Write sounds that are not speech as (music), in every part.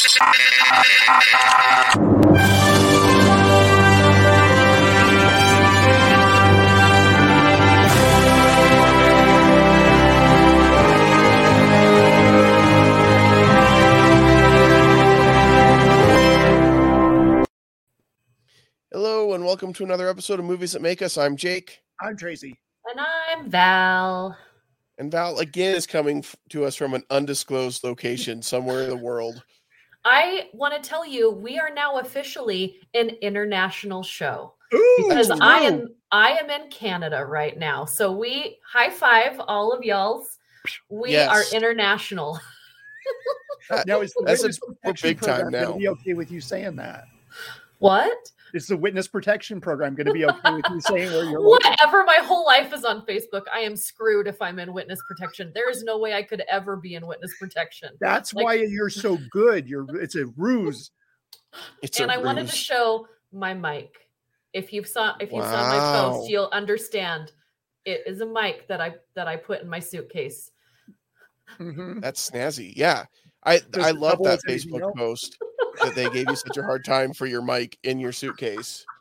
Hello and welcome to another episode of Movies That Make Us. I'm Jake, I'm Tracy. And I'm Val. and Val again is coming to us from an undisclosed location somewhere in the world. I want to tell you, we are now officially an international show Ooh, because That's I am I am in Canada right now. So we high five all of y'all's. We Yes. are international. now is the That's a- we're big time program gonna now. Be okay with you saying that? What? Is the witness protection program going to be okay with you (laughs) saying where you're? working? Whatever. My whole life is on Facebook. I am screwed if I'm in witness protection. There is no way I could ever be in witness protection. That's Like- why you're so good. You're. It's a ruse. It's and a I wanted to show my mic. If you saw if you saw my post, you'll understand. It is a mic that I that I put in my suitcase. Mhm. That's snazzy. Yeah. I Does I love that Facebook post that they gave you such a hard time for your mic in your suitcase. (laughs)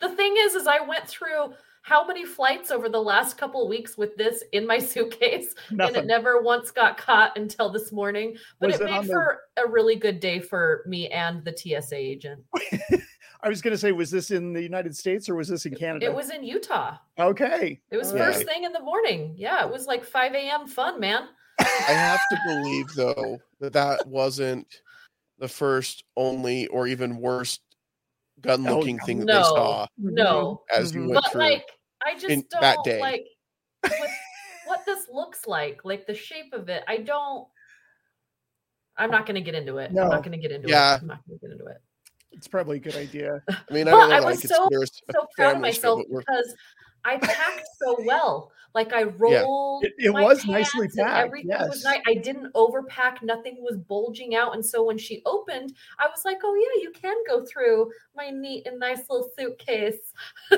The thing is, is I went through how many flights over the last couple of weeks with this in my (laughs) suitcase, and it never once got caught until this morning. But Was it it on made the- for a really good day for me and the TSA agent. (laughs) I was going to say, was this in the United States or was this in Canada? It was in Utah. okay. It was All first right. thing in the morning. Yeah, it was like 5 a.m. fun, man. I have to believe though that that wasn't the first, only, or even worst gun-looking Oh, thing that no. they saw No. as you Mhm. went but through. like i just in don't that day. like with what this looks like like the shape of it i don't i'm not going to get into it i'm not going to get into Yeah. it i'm not going to get into it It's probably a good idea. I mean, I but don't know I that I was so- consider us so proud of myself because i packed so well like i rolled It- it my was nicely pants and packed, everything was nice i didn't overpack nothing was bulging out and so when she opened i was like oh yeah you can go through my neat and nice little suitcase (laughs)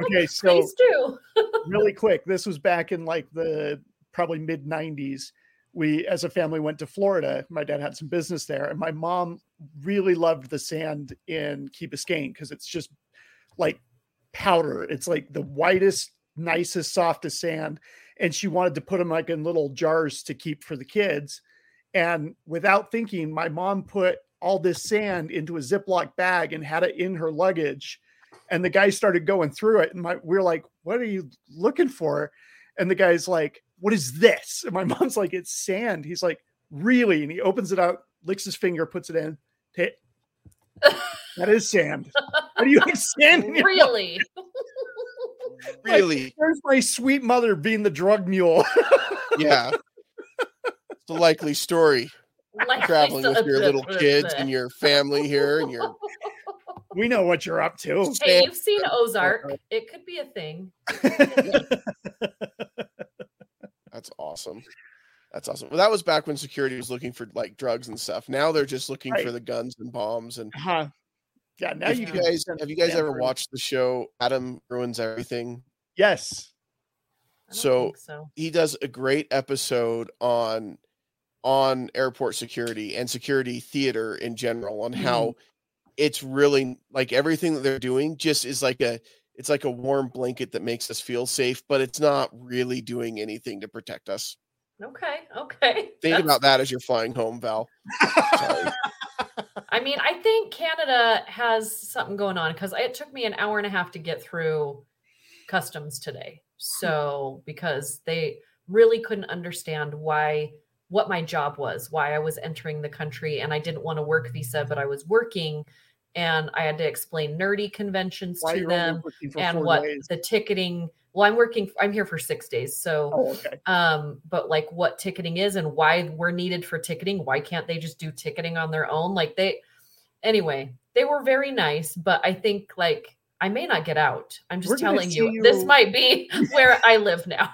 Okay, so please do (laughs) really quick, this was back in like the probably mid 90s. We, as a family, went to Florida. My dad had some business there, and my mom really loved the sand in Key Biscayne because it's just like powder. It's like the whitest, nicest, softest sand. And she wanted to put them like in little jars to keep for the kids. And without thinking, my mom put all this sand into a Ziploc bag and had it in her luggage. And the guy started going through it. And my, we are like, What are you looking for? And the guy's like, What is this? And my (laughs) mom's like, It's sand. He's like, Really? And he opens it out, licks his finger, puts it in. (laughs) That is sand. What do you have sand your (laughs) really really, There's my sweet mother being the drug mule. (laughs) yeah. It's a likely story. Like Traveling with your little kids and your family here and your (laughs) we know what you're up to. Hey, you've seen Ozark. It could be a thing. That's awesome. That's awesome. Well, that was back when security was looking for like drugs and stuff. Now they're just looking for the guns and bombs. And huh. Yeah. Now if you you guys have you guys ever watched the show Adam Ruins Everything? Yes. So- so. He does a great episode on on airport security and security theater in general on mm-hmm. how it's really like everything that they're doing just is like a it's like a warm blanket that makes us feel safe, but it's not really doing anything to protect us. Okay, okay. Think That's- about that as you're flying home, Val. (laughs) I mean, I think Canada has something going on because it took me an hour and a half to get through customs today. So because they really couldn't understand why what my job was, why I was entering the country, and I didn't want to work visa, but I was working, and I had to explain nerdy conventions Why to them and what days. the ticketing. Well, I'm working. I'm here for six days, so Oh, okay. um but like what ticketing is and why we're needed for ticketing why can't they just do ticketing on their own like they anyway they were very nice but i think like i may not get out i'm We're just telling see you, this might be (laughs) where i live now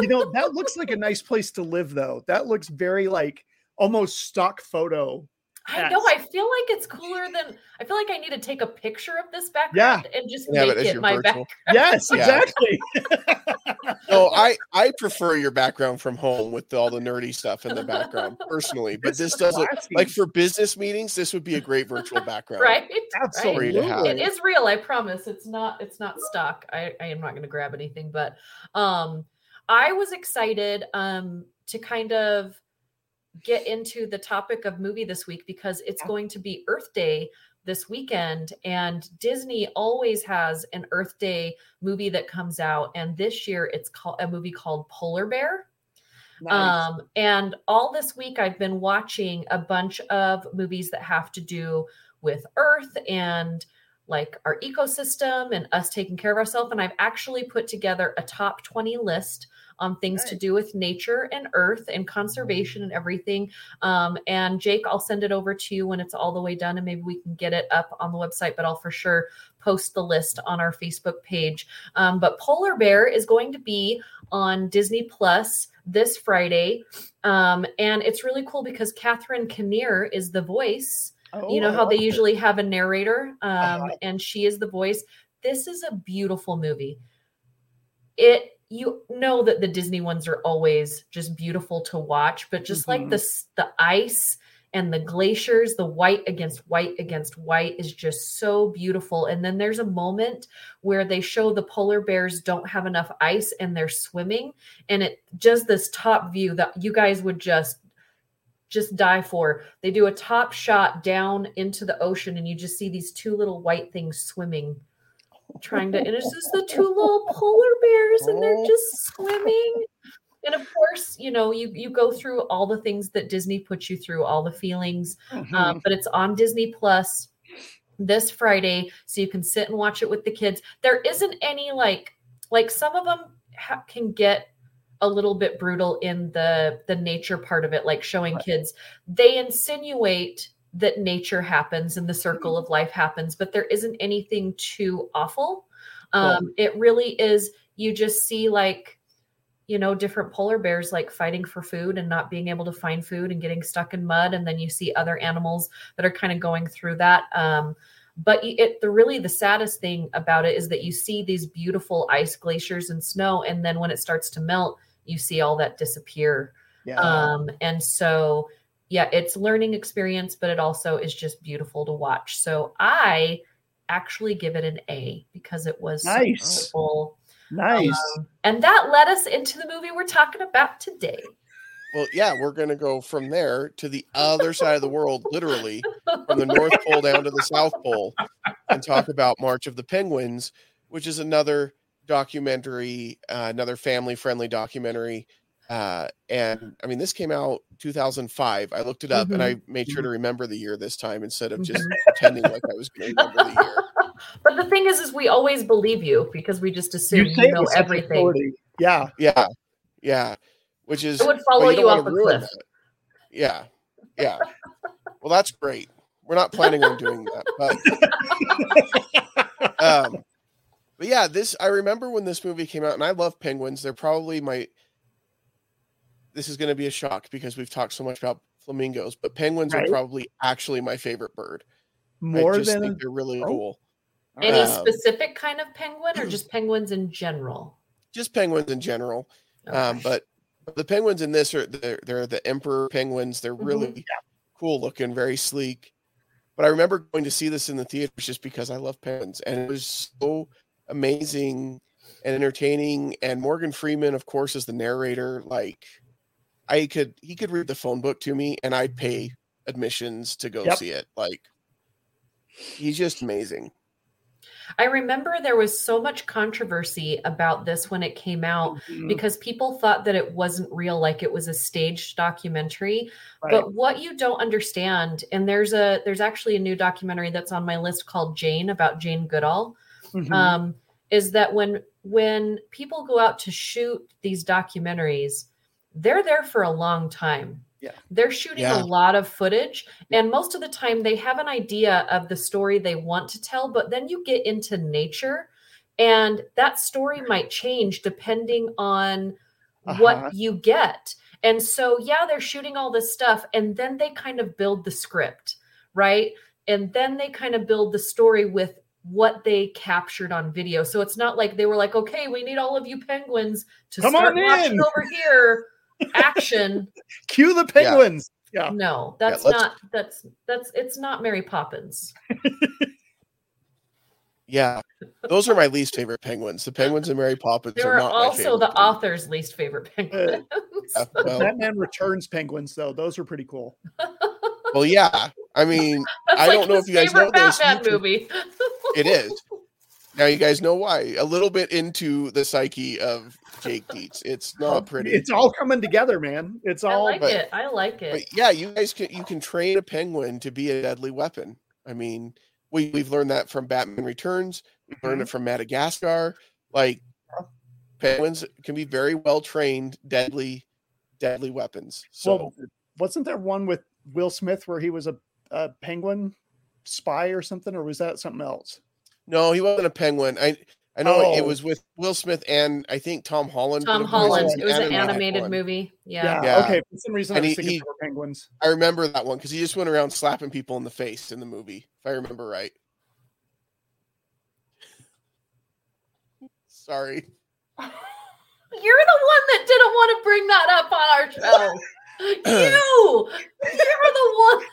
You know, that looks like a nice place to live, though. That looks very like almost stock photo. I know. I feel like it's cooler than. I feel like I need to take a picture of this background yeah. and just And have make it it your my virtual. back. Yes, (laughs) exactly. No, (laughs) I I prefer your background from home with all the nerdy stuff in the background personally. But This this doesn't classy. like for business meetings. This would be a great virtual (laughs) background. Right. Absolutely. to have. It is real. I promise. It's not. It's not stock. I, I am not going to grab anything. But um, I was excited um to kind of get into the topic of movie this week because it's going to be Earth Day this weekend and Disney always has an Earth Day movie that comes out and this year it's called a movie called Polar Bear. Nice. Um, and all this week, I've been watching a bunch of movies that have to do with Earth and like our ecosystem and us taking care of ourselves. And I've actually put together a top 20 list on things to do with nature and earth and conservation and everything. Um, and Jake, I'll send it over to you when it's all the way done and maybe we can get it up on the website, but I'll for sure post the list on our Facebook page. Um, but Polar Bear is going to be on Disney Plus this Friday. Um, and it's really cool because Catherine Keener is the voice. Oh, you know how they usually have a narrator, um, Uh-huh. and she is the voice. This is a beautiful movie. It you know that the Disney ones are always just beautiful to watch, but just like Mhm. the the ice and the glaciers, the white against white against white is just so beautiful. And then there's a moment where they show the polar bears don't have enough ice and they're swimming, and it just this top view that you guys would just just die for. They do a top shot down into the ocean, and you just see these two little white things swimming, trying to. And it's just the two little polar bears, and they're just (laughs) swimming. And of course, you know, you you go through all the things that Disney puts you through, all the feelings. Mhm. Um, but it's on Disney Plus this Friday, so you can sit and watch it with the kids. There isn't any like like some of them ha- can get a little bit brutal in the the nature part of it, like showing Right. kids. They insinuate that nature happens and the circle of life happens, but there isn't anything too awful. Um, It really is. You just see like you know different polar bears like fighting for food and not being able to find food and getting stuck in mud and then you see other animals that are kind of going through that um, but it the really the saddest thing about it is that you see these beautiful ice glaciers and snow and then when it starts to melt you see all that disappear yeah. um, and so yeah it's learning experience but it also is just beautiful to watch so i actually give it an a because it was so Nice. beautiful nice. um, and that led us into the movie we're talking about today. Well, yeah, we're gonna go from there to the (laughs) other side of the world, literally from the North Pole down to the South Pole, and talk about March of the Penguins, which is another documentary, uh, another family-friendly documentary. Uh, and I mean, this came out 2005. I looked it up and I made sure to remember the year this time instead of just pretending like I was going to remember the year. (laughs) but the thing is, is we always believe you because we just assume you, say know everything. authority. Yeah. Yeah, yeah. Which is It would follow don't you wanna off a ruin cliff. that. Yeah, yeah. Well, that's great. We're not planning on doing that, but (laughs) um, but yeah, this I remember when this movie came out, and I love penguins. They're probably my. This is going to be a shock because we've talked so much about flamingos, but penguins Right. are probably actually my favorite bird. More I just than think they're really oh. cool. Any Um, specific kind of penguin or (clears throat) just penguins in general? Just penguins in general. Um, Okay. but but the penguins in this are they're, they're the emperor penguins. They're Mhm. really cool looking, very sleek. But I remember going to see this in the theaters just because I love penguins, and it was so amazing and entertaining. And Morgan Freeman, of course, is the narrator. Like, I could he could read the phone book to me, and I'd pay admissions to go Yep. see it. Like, he's just amazing. I remember there was so much controversy about this when it came out Mhm. because people thought that it wasn't real, like it was a staged documentary. Right. But what you don't understand, and there's a there's actually a new documentary that's on my list called Jane about Jane Goodall. Mhm. um, is that when when people go out to shoot these documentaries, they're there for a long time. Yeah. They're shooting Yeah. a lot of footage, and most of the time they have an idea of the story they want to tell, but then you get into nature, and that story might change depending on Uh-huh. what you get. And so, yeah, they're shooting all this stuff and then they kind of build the script, right? And then they kind of build the story with what they captured on video. So it's not like they were like, okay, we need all of you penguins to Come start on watching over here. Action. Cue the penguins. Yeah. No, that's let's- not that's that's it's not Mary Poppins. (laughs) Yeah, those are my least favorite penguins. The penguins and Mary Poppins They are were not also favorite the penguins. author's least favorite penguins. Yeah, The well, Batman Returns penguins, though, those are pretty cool. well, yeah. I mean, (laughs) That's I don't know if you guys know this, you Batman can- movie. it is. Now you guys know why. A little bit into the psyche of Jake Dietz. It's not pretty. It's all coming together, man. It's all. I all like but- it. I like it. But yeah, you guys can you can train a penguin to be a deadly weapon. I mean, we we've learned that from Batman Returns. We've Mm-hmm. learned it from Madagascar. Like penguins can be very well trained, deadly, deadly weapons. So well, wasn't there one with Will Smith where he was a, a penguin spy or something, or was that something else? No, he wasn't a penguin. I I know it Oh. was with Will Smith and I think Tom Holland. but Tom it was Holland. It was an animated animated movie. Yeah. Yeah. Okay. For some reason, I And was he- thinking he- they penguins. I remember that one because he just went around slapping people in the face in the movie, if I remember right. Sorry. (laughs) You're the one that didn't want to bring that up on our show. (laughs) you. You're the one.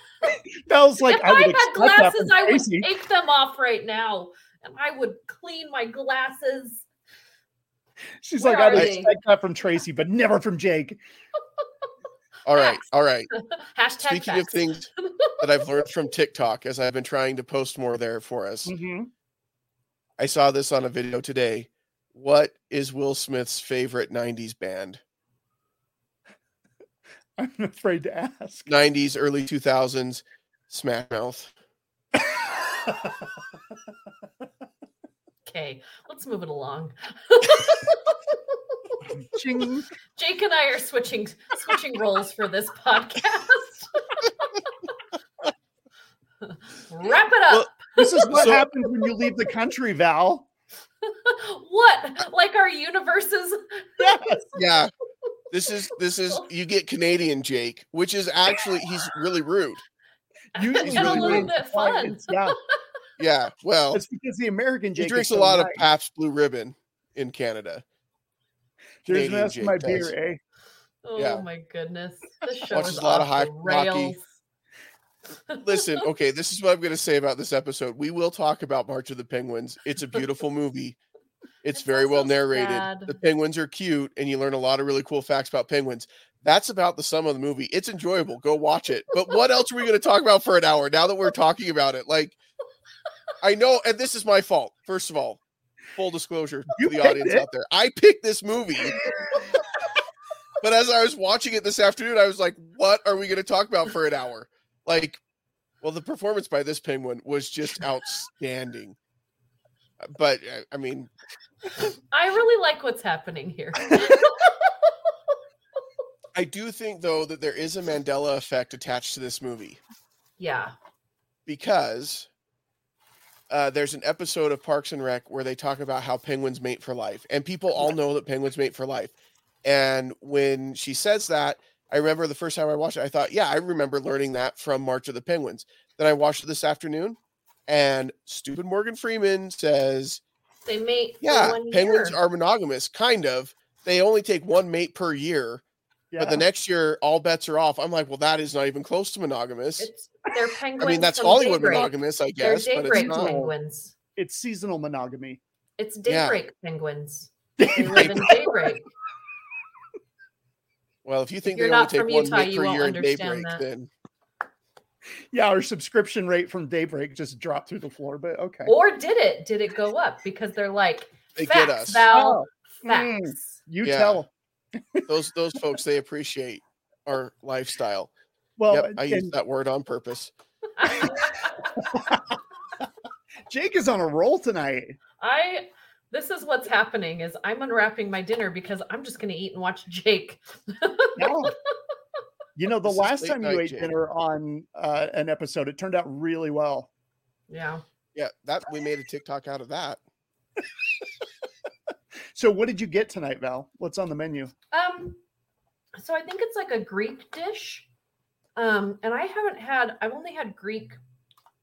That was like if I I, had glasses, I would Tracy. take them off right now, and I would clean my glasses. She's Where like, I would are they? expect that from Tracy, but never from Jake. (laughs) all right, all right. (laughs) Hashtag Speaking facts. of things (laughs) that I've learned from TikTok as I've been trying to post more there for us, Mm-hmm. I saw this on a video today. What is Will Smith's favorite 90s band? I'm afraid to ask. 90s, early 2000s, Smash Mouth. Okay, let's move it along. (laughs) Jake and I are switching switching roles for this podcast. (laughs) Wrap it up. Well, This is what So- happens when you leave the country, Val. (laughs) what? Like our universes? Yes. Yeah. This is this is you get Canadian Jake, which is actually he's really rude. Usually and a really little rude. bit fun. Yeah, Yeah. Well, it's because the American he Jake drinks is a so lot of nice. Pabst Blue Ribbon in Canada. There's Canadian mess my does. beer, eh? Oh Yeah. my goodness. This (laughs) show Watches is a lot of high- hockey. rails. Listen, (laughs) okay, this is what I'm going to say about this episode. We will talk about March of the Penguins. It's a beautiful movie. It's It's very well narrated. sad. The penguins are cute, and you learn a lot of really cool facts about penguins. That's about the sum of the movie. It's enjoyable. Go watch it. But what else are we going to talk about for an hour now that we're talking about it? Like, I know, and this is my fault. First of all, full disclosure You to the audience it. out there. I picked this movie. (laughs) but as I was watching it this afternoon, I was like, what are we going to talk about for an hour? Like, well, the performance by this penguin was just (laughs) outstanding. But I mean, I really like what's happening here. (laughs) I do think though that there is a Mandela effect attached to this movie yeah. because uh, there's an episode of Parks and Rec where they talk about how penguins mate for life, and people all know that penguins mate for life. And when she says that, I remember the first time I watched it, I thought, yeah, I remember learning that from March of the Penguins. Then I watched it this afternoon, and stupid Morgan Freeman says, They mate yeah, one penguins year. are monogamous, kind of. They only take one mate per year, Yeah. but the next year all bets are off. I'm like, well, that is not even close to monogamous. It's they're penguins. I mean, that's Hollywood Daybreak. monogamous, I They're guess, but it's not. penguins. it's seasonal monogamy. It's Yeah. daybreak penguins. They live in daybreak. (laughs) Well, if you think you're they only not take from one Utah, mate you per won't year in understand daybreak, that. then Yeah, our subscription rate from Daybreak just dropped through the floor, but okay. Or did it? Did it go up? Because they're like they facts, get us. Val. Oh, mm. Facts. you Yeah. tell. Those those folks they appreciate our lifestyle. Well, yep, I used and that word on purpose. (laughs) Jake is on a roll tonight. I this is what's happening is I'm unwrapping my dinner because I'm just gonna eat and watch Jake. Yeah. You know, (laughs) the This last late time you ate Jake. dinner on uh, an episode, it turned out really well. Yeah. Yeah, that we made a TikTok out of that. (laughs) So, what did you get tonight, Val? What's on the menu? Um so I think it's like a Greek dish. Um, and I haven't had, I've only had Greek,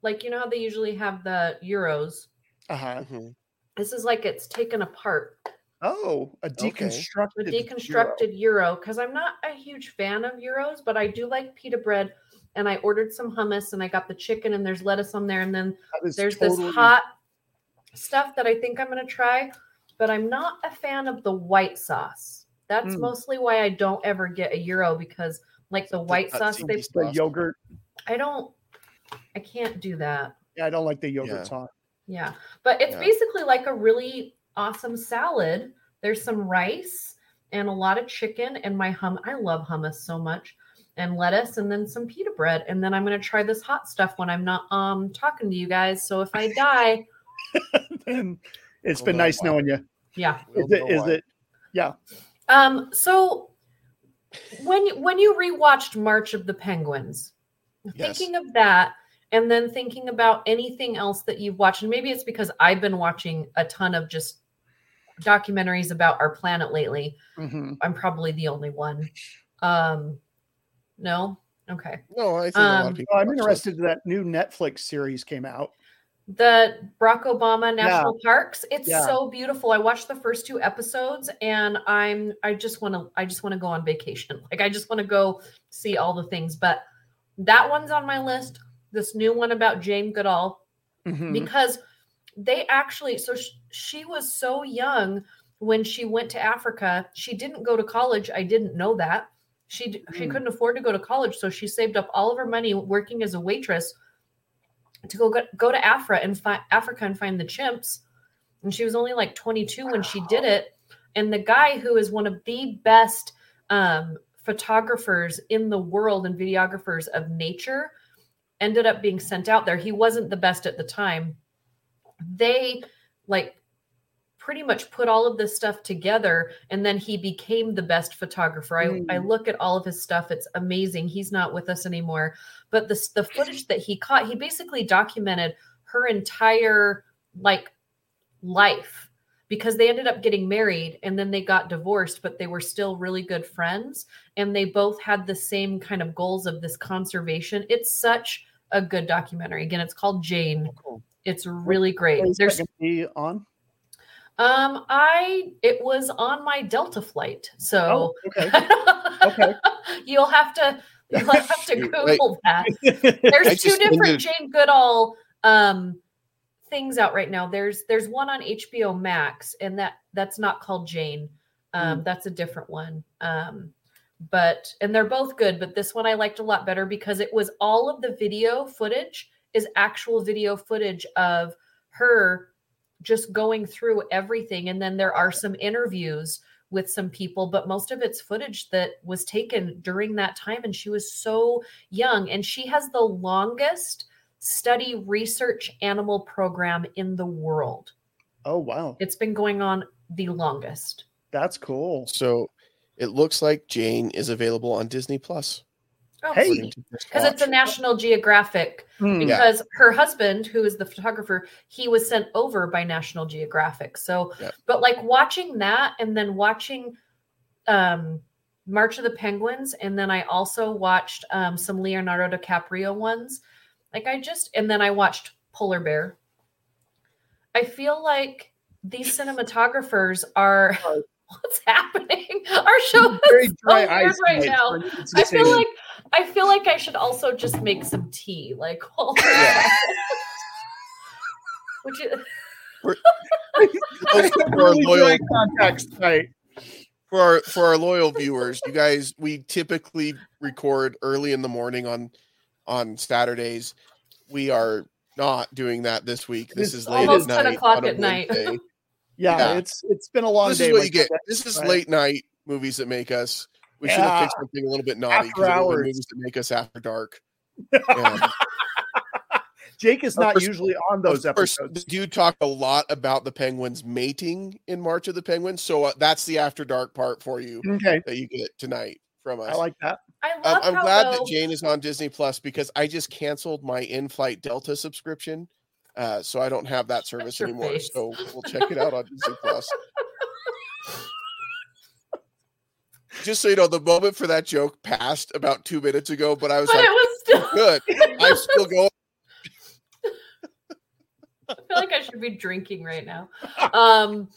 like, you know how they usually have the gyros. Uh-huh. Mhm. This is like it's taken apart, Oh, a Okay. deconstructed a deconstructed gyro, because I'm not a huge fan of gyros, but I do like pita bread. And I ordered some hummus and I got the chicken and there's lettuce on there. And then there's totally- this hot stuff that I think I'm going to try, but I'm not a fan of the white sauce. That's Mm. mostly why I don't ever get a gyro because, like, the white not sauce, they to the yogurt. I don't, I can't do that. Yeah, I don't like the yogurt Yeah. sauce. Yeah. But it's Yeah. basically like a really awesome salad. There's some rice and a lot of chicken and my hum. I love hummus so much and lettuce and then some pita bread. And then I'm going to try this hot stuff when I'm not um talking to you guys. So if I die, (laughs) and it's been nice wow. knowing you. yeah. Is it? know Is why. it? Yeah. Um, so when you- when you rewatched March of the Penguins, Yes. thinking of that, and then thinking about anything else that you've watched, and maybe it's because I've been watching a ton of just documentaries about our planet lately. Mhm. I'm probably the only one. Um, no, okay. No, I think a lot Um, of people. Oh, I'm watch interested. That new Netflix series came out. The Barack Obama National Parks. It's Yeah. so beautiful. I watched the first two episodes and I'm I just want to I just want to go on vacation. (laughs) Like I just want to go see all the things. But that one's on my list. This new one about Jane Goodall Mhm. because they actually so sh- she was so young when she went to Africa. She didn't go to college. I didn't know that. She d- she couldn't afford to go to college, so she saved up all of her money working as a waitress to go go, to Africa and find Africa and find the chimps. And she was only like 22 when she did it. And the guy who is one of the best um, photographers in the world and videographers of nature ended up being sent out there. He wasn't the best at the time. They like pretty much put all of this stuff together and then he became the best photographer. I, I Mm. look at all of his stuff. It's amazing. He's not with us anymore. But the, the footage that he caught, he basically documented her entire like life because they ended up getting married and then they got divorced, but they were still really good friends. And they both had the same kind of goals of this conservation. It's such a good documentary. Again, it's called Jane. Cool. It's really great. Is that There's gonna be on. um I it was on my Delta flight. Oh, So okay. (laughs) Okay. you'll have to (laughs) you'll have to Google that. (laughs) There's two different Jane Goodall um things out right now. There's there's one on HBO Max and that that's not called Jane. Um that's a different one. Um but and they're both good, but this one I liked a lot better because it was all of the video footage is actual video footage of her just going through everything and then there are some interviews with some people but most of it's footage that was taken during that time and she was so young and she has the longest study research animal program in the world Oh wow, it's been going on the longest that's cool. So it looks like Jane is available on Disney Plus. Hey. according to this because it's a national geographic. Yeah. because her husband who is the photographer he was sent over by national geographic so Yep. but like watching that and then watching um march of the penguins and then i also watched um some leonardo dicaprio ones like i just and then i watched polar bear i feel like these cinematographers are (laughs) what's happening our show is Very so dry weird right now I feel like I feel like I should also just make some tea. Like, (laughs) while we're Yeah. at it. Would you? Oh, for, our loyal, dry context tonight. for our for our loyal viewers, you guys, we typically record early in the morning on on Saturdays. We are not doing that this week. This It's is late almost at 10 night. o'clock at night. (laughs) Yeah, Yeah. it's it's been a long this day. is what you get. This is right? late night movies that make us. We should have picked something a little bit naughty After because they're the hours. movies that make us after dark. (laughs) And Jake is not course- usually on those of episodes. the dude talked a lot about the penguins mating in March of the Penguins, so uh, that's the after dark part for you Okay, that you get tonight from us. I like that. I Um, love I'm how glad though, that Jane is on Disney Plus because I just canceled my in-flight Delta subscription, uh, so I don't have that service anymore. face. So we'll check it out on Disney Plus. (laughs) just so you know, the moment for that joke passed about two minutes ago, but I was But like, it was still good. (laughs) I'm still going. I feel like I should be drinking right now. Um,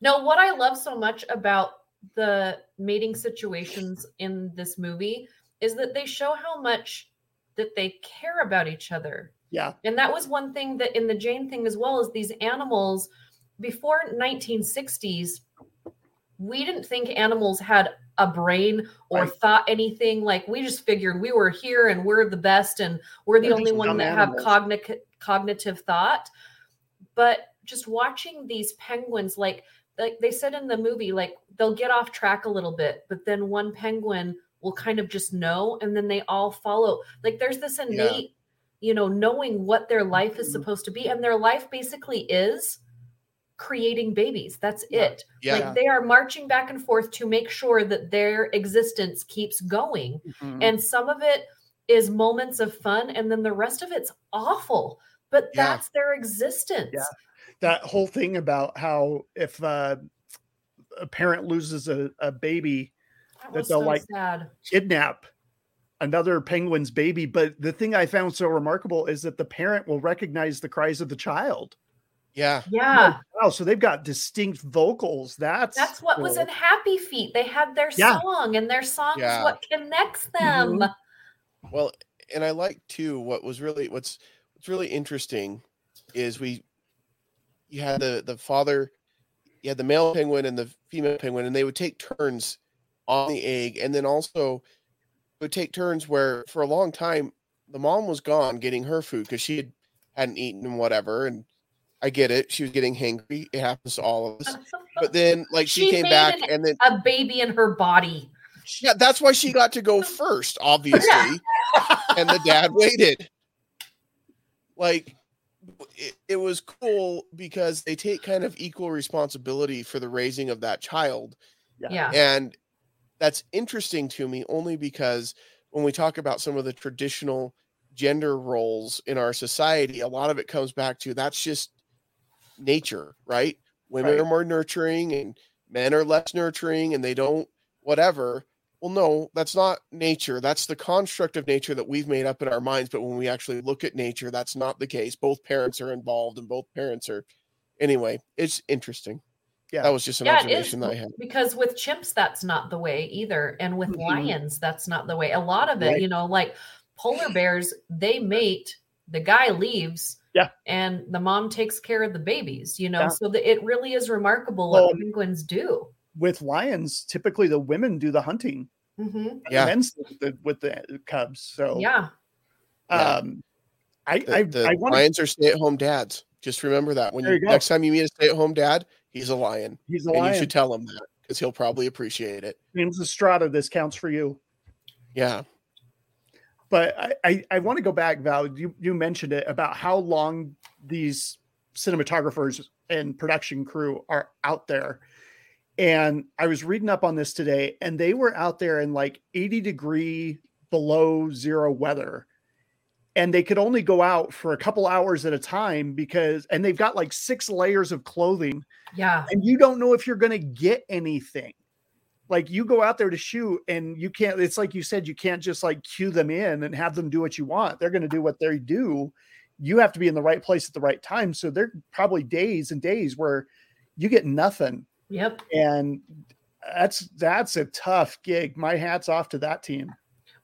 no, what I love so much about the mating situations in this movie is that they show how much that they care about each other. Yeah. And that was one thing that in the Jane thing as well as these animals before 1960s we didn't think animals had a brain or Right. thought anything like we just figured we were here and we're the best and we're the They're only one that have animals. cognitive cognitive thought but just watching these penguins like like they said in the movie like they'll get off track a little bit but then one penguin will kind of just know and then they all follow like there's this innate you know knowing what their life is Mhm. supposed to be and their life basically is creating babies that's it Yeah. like they are marching back and forth to make sure that their existence keeps going Mhm. and some of it is moments of fun and then the rest of it's awful but Yeah. that's their existence Yeah. that whole thing about how if uh, a parent loses a, a baby, that that they'll, so like, sad kidnap another penguin's baby. But the thing I found so remarkable is that the parent will recognize the cries of the child. Yeah. yeah Wow, so they've got distinct vocals. That's that's what was in happy feet they had their Yeah. song and their song Yeah. is what connects them Mhm. Well, and I like too what was really what's what's really interesting is we you had the the father you had the male penguin and the female penguin and they would take turns on the egg and then also would take turns where for a long time the mom was gone getting her food because she had hadn't eaten and whatever and I get it. She was getting hangry. It happens to all of us. (laughs) But then like she, She came back an- and then a baby in her body. Yeah that's why she got to go first obviously. (laughs) And the dad waited. Like it, it was cool because they take kind of equal responsibility for the raising of that child. yeah. And that's interesting to me only because when we talk about some of the traditional gender roles in our society, a lot of it comes back to that's just nature, right? Women Right. are more nurturing and men are less nurturing and they don't whatever. Well, no, that's not nature. That's the construct of nature that we've made up in our minds. But when we actually look at nature, that's not the case. Both parents are involved and both parents are. Anyway, it's interesting. Yeah. That was just an yeah, it is observation that I had. because with chimps that's not the way either, and with Mhm. lions that's not the way. A lot of it, Right. you know, like polar bears, they mate, the guy leaves, Yeah. and the mom takes care of the babies. You know, Yeah. so that it really is remarkable Well, what penguins do. with lions. Typically, the women do the hunting. hmm Yeah. the men's the, with the cubs. So Yeah, Yeah. um, I The, I, the I want to. lions are stay-at-home dads. Just remember that when There you, you next time you meet a stay-at-home dad, he's a lion, He's a and lion. you should tell him that because he'll probably appreciate it. James Estrada. This counts for you. Yeah, But I, I, I want to go back, Val. You, you mentioned it about how long these cinematographers and production crew are out there. And I was reading up on this today, and they were out there in like 80 degree below zero weather. And they could only go out for a couple hours at a time because, and they've got like six layers of clothing, yeah, and you don't know if you're going to get anything like you go out there to shoot and you can't it's like you said you can't just like cue them in and have them do what you want. They're going to do what they do. You have to be in the right place at the right time. So there are probably days and days where you get nothing. Yep. and that's that's a tough gig. My hat's off to that team.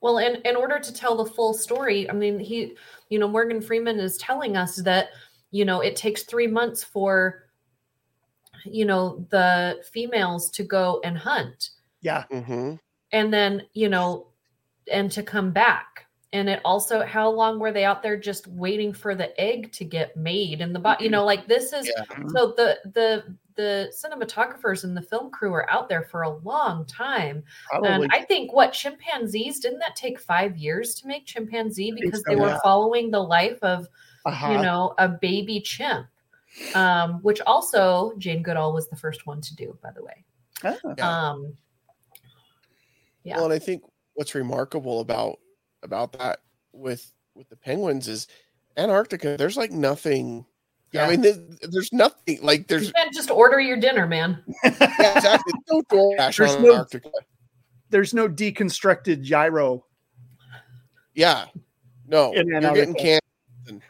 Well, in, in order to tell the full story, I mean, he, you know, Morgan Freeman is telling us that, you know, it takes three months for, you know, the females to go and hunt yeah hmm and then, you know, and to come back. And it also, how long were they out there just waiting for the egg to get made and the, bo- you know, like this is, Yeah. so the, the, the cinematographers and the film crew are out there for a long time probably and I think what chimpanzees didn't that take five years to make chimpanzee because so, they were yeah. following the life of uh-huh. you know a baby chimp, um, which also Jane Goodall was the first one to do, by the way. Yeah. Um, Yeah. Well, and I think what's remarkable about about that with with the penguins is Antarctica. There's like nothing Yeah. I mean, there's, there's nothing like there's You can't just order your dinner, man. (laughs) yeah, exactly no DoorDash There's on no- Antarctica. There's no deconstructed gyro. Yeah, no, In you're getting Antarctica. canned.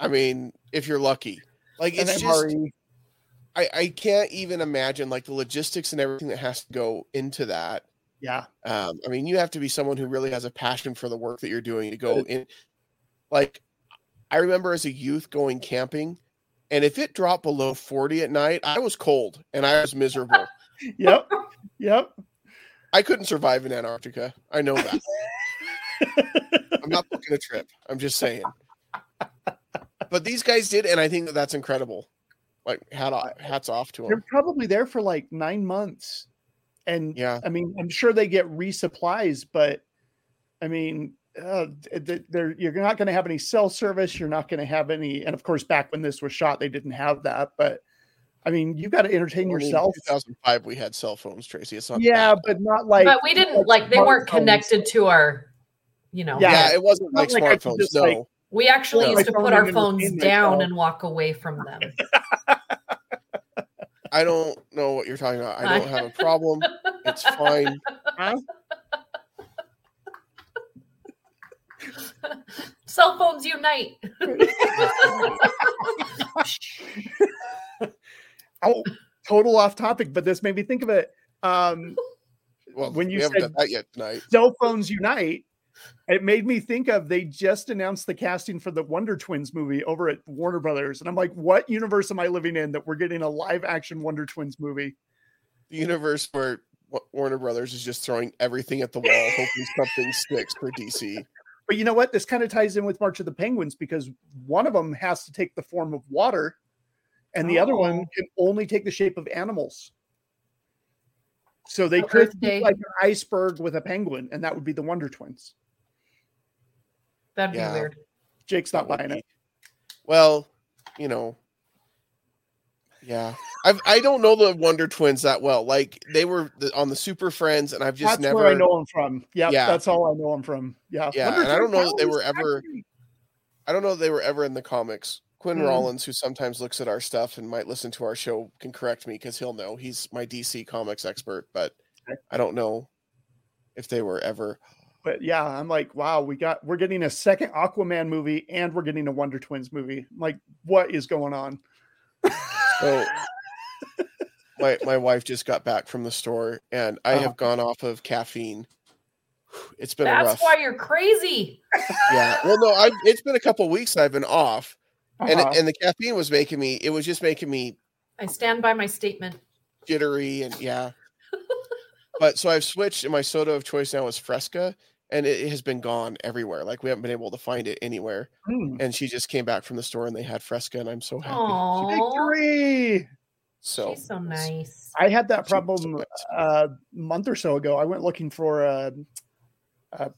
I mean, if you're lucky, like it's just MRE. I I can't even imagine like the logistics and everything that has to go into that. yeah. Um, I mean, you have to be someone who really has a passion for the work that you're doing to go in. Like, I remember as a youth going camping, and if it dropped below 40 at night, I was cold and I was miserable. (laughs) Yep. Yep. I couldn't survive in Antarctica. I know that. (laughs) I'm not booking a trip. I'm just saying. But these guys did, and I think that that's incredible. Like, hat off, hats off to them. They're probably there for like nine months. And Yeah. I mean, I'm sure they get resupplies, but I mean, uh, they're, you're not going to have any cell service. You're not going to have any. And of course, back when this was shot, they didn't have that. But I mean, you got to entertain I mean, yourself. 2005, we had cell phones, Tracy. It's not Yeah, that. but not like. but we didn't like they weren't smartphones. connected to our, you know. Yeah. yeah, it wasn't like like I could smartphones. just, no. like, We actually No. used to put our phones down and walk away from them. (laughs) I don't know what you're talking about. I don't have a problem. It's (laughs) fine. (laughs) Cell phones unite. oh, total off topic, but this made me think of it. Um, Well, When you we haven't said- done that yet tonight. cell phones unite. It made me think of they just announced the casting for the Wonder Twins movie over at Warner Brothers, and I'm like, what universe am I living in that we're getting a live action Wonder Twins movie? The universe where Warner Brothers is just throwing everything at the wall, (laughs) hoping something sticks for DC. But you know what? This kind of ties in with March of the Penguins because one of them has to take the form of water, and the other one oh. can only take the shape of animals. So they Oh, could be like an iceberg with a penguin, and that would be the Wonder Twins. That'd Yeah. be weird. Jake's not That buying be- it. Well, you know, yeah. I've, I don't know the Wonder Twins that well. Like they were the, on the Super Friends, and I've just That's never. where I know them from. Yeah, Yeah. that's all I know them from. Yeah, Yeah, Wonder and I don't know that they were ever- actually- I don't know that they were ever in the comics. Quinn Hmm. Rollins, who sometimes looks at our stuff and might listen to our show, can correct me because he'll know. He's my DC comics expert, but Okay. I don't know if they were ever. But yeah, I'm like, wow, we got we're getting a second Aquaman movie and we're getting a Wonder Twins movie. I'm like, what is going on? So (laughs) my my wife just got back from the store, and I Uh-huh. have gone off of caffeine. It's been a That's rough. why you're crazy. (laughs) Yeah. Well, no, I've, it's been a couple weeks I've been off, and Uh-huh. it, and the caffeine was making me. It was just making me I stand by my statement. jittery and yeah. but so I've switched, and my soda of choice now is Fresca, and it has been gone everywhere. Like we haven't been able to find it anywhere. Hmm. And she just came back from the store, and they had Fresca, and I'm so happy. Oh, Victory! So she's so nice. I had that She so problem nice. uh, a month or so ago. I went looking for uh, uh,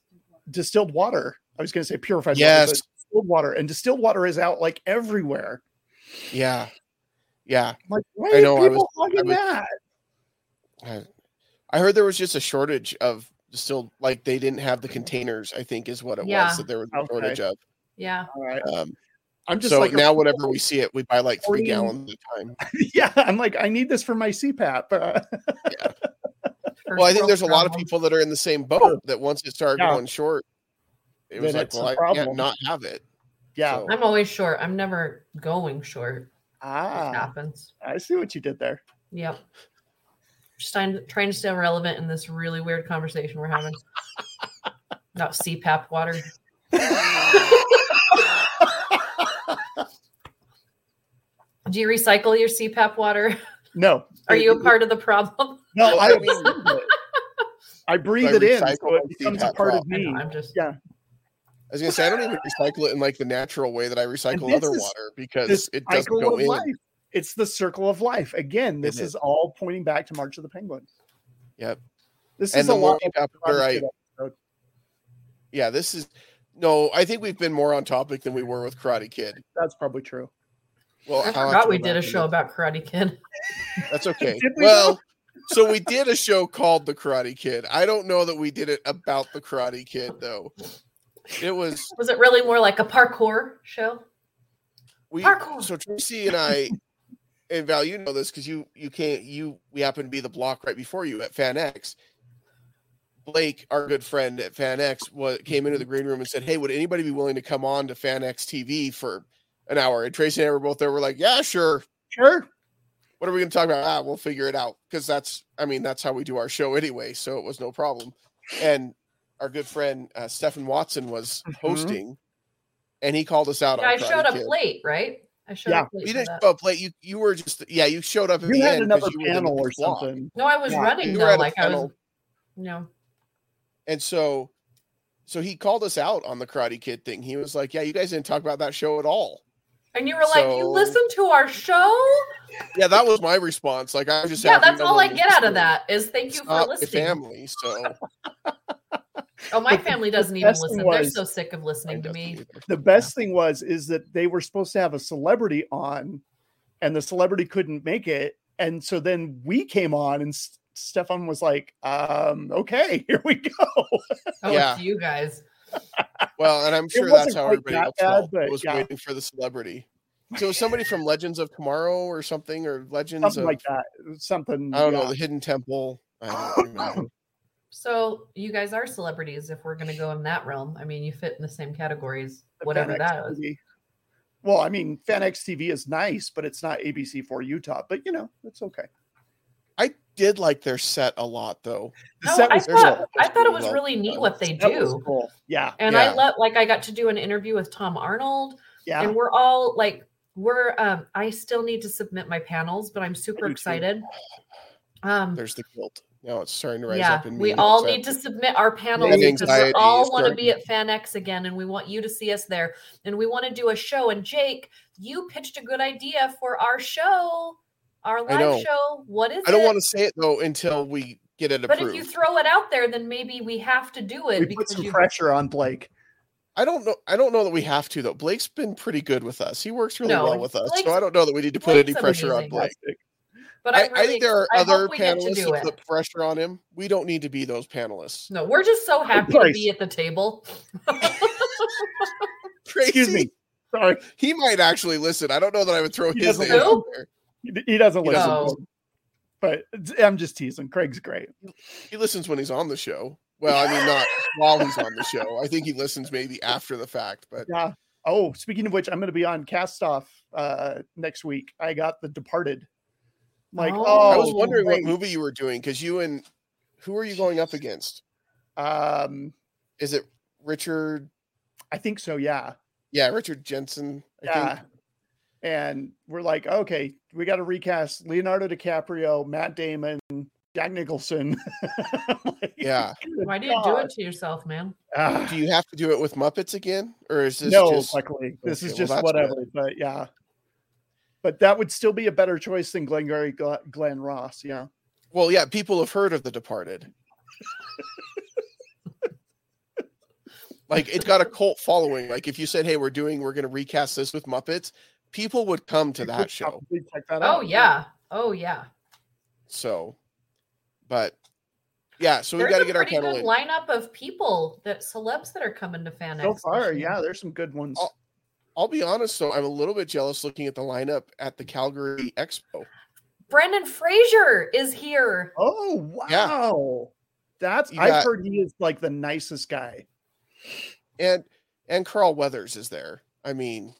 distilled water. I was going to say purified water, Yes. but distilled water, and distilled water is out like everywhere. yeah, yeah. I'm like, why I are know, I people was- I was- that? I, I heard there was just a shortage of distilled. Like they didn't have the containers. I think is what it Yeah. was that there was a Okay. shortage of. Yeah. All right. Um, I'm just so like a- now whenever we see it, we buy like three 40 gallons at a time. (laughs) yeah, I'm like, I need this for my CPAP. (laughs) Uh, Well, I think there's a lot of people that are in the same boat that once it started Yeah. going short, it was Then like, well, I problem. can't not have it. yeah. So- I'm always short. I'm never going short. Ah, It Ah, happens. I see what you did there. Yep. Just trying, trying to stay relevant in this really weird conversation we're having (laughs) about CPAP water. (laughs) Do you recycle your CPAP water? No. Are you a part of the problem? No, I, (laughs) I mean- I breathe I it in, so it my becomes a CPAP part of prop. I know, me. I'm just Yeah. I was gonna say I don't even recycle it in like the natural way that I recycle other water because it doesn't go in. life. It's the circle of life. Again, this is all pointing back to March of the Penguins. Yep. This And is the a more lot. CPAP water I, yeah, this is no. I think we've been more on topic than we were with Karate Kid. That's probably true. Well, I I'll forgot we did a show about Karate Kid. That's (laughs) okay. We well, so we did a show called The Karate Kid. I don't know that we did it about the Karate Kid though. It was Was it really more like a parkour show? we Parkour. so Tracy and I and Val, you know this because you you can't you we happen to be the block right before you at FanX. Blake, our good friend at FanX, was came into the green room and said, "Hey, would anybody be willing to come on to FanX TV for an hour?" And Tracy and I were both there. We're like, "Yeah, sure." Sure. What are we going to talk about? Ah, we'll figure it out because that's, I mean, that's how we do our show anyway. So it was no problem. And our good friend uh, Stephen Watson was Mhm. hosting, and he called us out. Yeah, I showed up late, right? I showed Yeah. up late. You didn't that. show up late. You you were just yeah. You showed up at You the had end another 'cause you were the panel or block. something. No, I was Yeah, running you though. a Like I was, panel. no. And so, so he called us out on the Karate Kid thing. He was like, "Yeah, you guys didn't talk about that show at all." And you were like, you So- listen to our show? Yeah, that was my response. Like I was just Yeah, that's all I was get out of that is thank you It's for listening. family. So (laughs) Oh, my family doesn't even best thing listen. They're so sick of listening to me. either. The best thing was is that they were supposed to have a celebrity on, and the celebrity couldn't make it, and so then we came on, and S- Stefan was like, um, "Okay, (laughs) here we go." Oh, Yeah. it's you guys. (laughs) Well, and I'm sure that's how everybody that else bad, felt. was yeah. waiting for the celebrity. So somebody from Legends of Tomorrow or something, or Legends Something of like that. Something. I don't yeah. know the Hidden Temple. I don't (laughs) remember. So you guys are celebrities if we're going to go in that realm. I mean, you fit in the same categories, the whatever FanX that is. TV. Well, I mean, FanX TV is nice, but it's not ABC4 Utah. But you know, it's okay. I did like their set a lot, though. The No, set I was there's thought cool. I thought it was well really neat done. what they do. cool. Yeah, And Yeah. I let like I got to do an interview with Tom Arnold, yeah. and we're all like, we're um, I still need to submit my panels, but I'm super do too. excited. Um, There's the guilt. Now it's starting to rise yeah, up in me. we all so- need to submit our panels because we all want to be starting. at FanX again, and we want you to see us there, and we want to do a show. And Jake, you pitched a good idea for our show, our live show. What is it? I don't it? want to say it though until we get it approved. But approved. if you throw it out there, then maybe we have to do it we put some you. pressure on Blake. I don't know. I don't know that we have to though. Blake's been pretty good with us. He works really No, well with us, Blake's- so I don't know that we need to put any Blake's pressure on. Blake. But I, really, I think there are I other we get to panelists do who put pressure on him. We don't need to be those panelists. No, we're just so happy to be at the table. Tracy, (laughs) Excuse me. Sorry, he might actually listen. I don't know that I would throw He his name out there. he, he doesn't He listen. doesn't But I'm just teasing. Craig's great. He listens when he's on the show. Well, I mean, not while he's on the show. I think he listens maybe after the fact. But Yeah. Oh, speaking of which, I'm going to be on Cast Off uh, next week. I got The Departed. I'm like, Oh. oh, I was wondering great. what movie you were doing because you and who are you going up against? Um, Is it Richard? I think so. Yeah. Yeah, Richard Jensen. I Yeah. think. And we're like, okay, we got to recast Leonardo DiCaprio, Matt Damon, Jack Nicholson. (laughs) Like, Yeah. Why do you do it to yourself, man? Ah, Do you have to do it with Muppets again, or is this no, just? luckily, this Okay, is just that's whatever. But yeah, but that would still be a better choice than Glengarry Gl- Glen Ross. Yeah. Well, yeah, people have heard of The Departed. (laughs) like it's got a cult following. Like if you said, "Hey, we're doing, we're going to recast this with Muppets," people would come to You that show. check that Oh out. yeah. Oh yeah. So, but yeah, so we There's got to get our pretty good in. lineup of people that celebs that are coming to fan. So far, yeah, there's some good ones. Oh, I'll be honest, though, I'm a little bit jealous looking at the lineup at the Calgary Expo. Brendan Fraser is here. Oh wow, that's You I've heard he is like the nicest guy. and and Carl Weathers is there. I mean,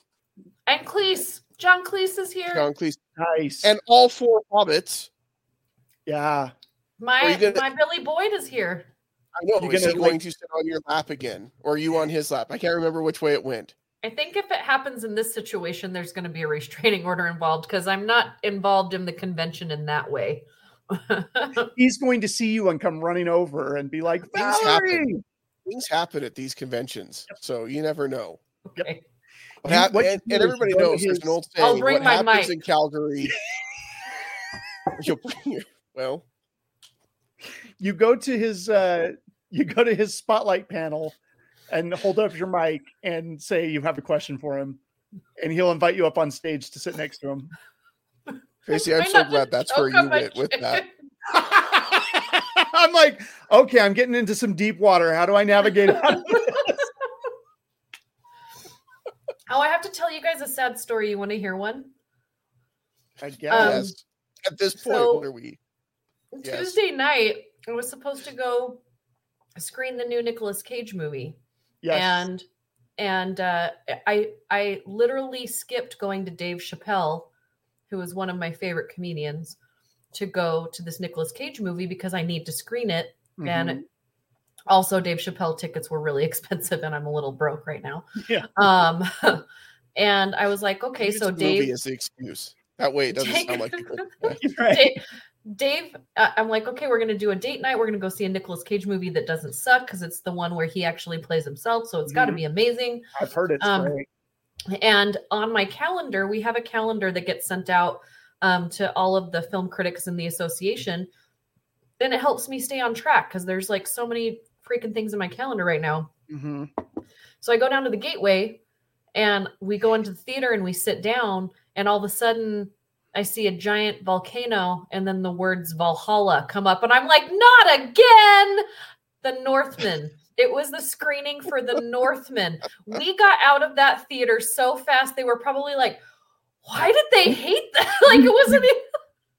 And Cleese. John Cleese is here. John Cleese Nice. and all four hobbits. yeah, my gonna- my Billy Boyd is here. I know. You're Is he gonna, going like- to sit on your lap again, or are you on his lap? I can't remember which way it went. I think if it happens in this situation, there's going to be a restraining order involved because I'm not involved in the convention in that way. (laughs) he's going to see you and come running over and be like, Things Valerie! happen. Things happen at these conventions, so you never know. okay. What You- hap- you and, and everybody go to knows there's an old I'll saying: bring "What my happens mic." in Calgary." (laughs) you'll well. you go to his uh you go to his spotlight panel and hold up your mic and say you have a question for him and he'll invite you up on stage to sit next to him Tracy, I'm so glad that's where you went with that. (laughs) i'm like okay i'm getting into some deep water how do i navigate out of this? (laughs) Oh, I have to tell you guys a sad story. You want to hear one? I guess. Um. At this point, so- what are we? Yes. Tuesday night, I was supposed to go screen the new Nicolas Cage movie. Yes. and and uh, I I literally skipped going to Dave Chappelle, who is one of my favorite comedians, to go to this Nicolas Cage movie because I need to screen it. Mhm. And also, Dave Chappelle tickets were really (laughs) expensive, and I'm a little broke right now. Yeah. Um, (laughs) and I was like, okay, Use so the movie Dave, as the excuse. That way, it doesn't Take- sound like you're. (laughs) right. Dave, Dave uh, I'm like, okay, we're gonna do a date night. We're gonna go see a Nicolas Cage movie that doesn't suck because it's the one where he actually plays himself. So it's got to be amazing. I've heard it's um, great. And on my calendar, we have a calendar that gets sent out um, to all of the film critics in the association. Then it helps me stay on track because there's like so many freaking things in my calendar right now. hmm So I go down to the gateway and we go into the theater and we sit down, and all of a sudden I see a giant volcano and then the words Valhalla come up, and I'm like, not again! The Northman. It was the screening for the Northman. We got out of that theater so fast, they were probably like, why did they hate (laughs) that? like it wasn't even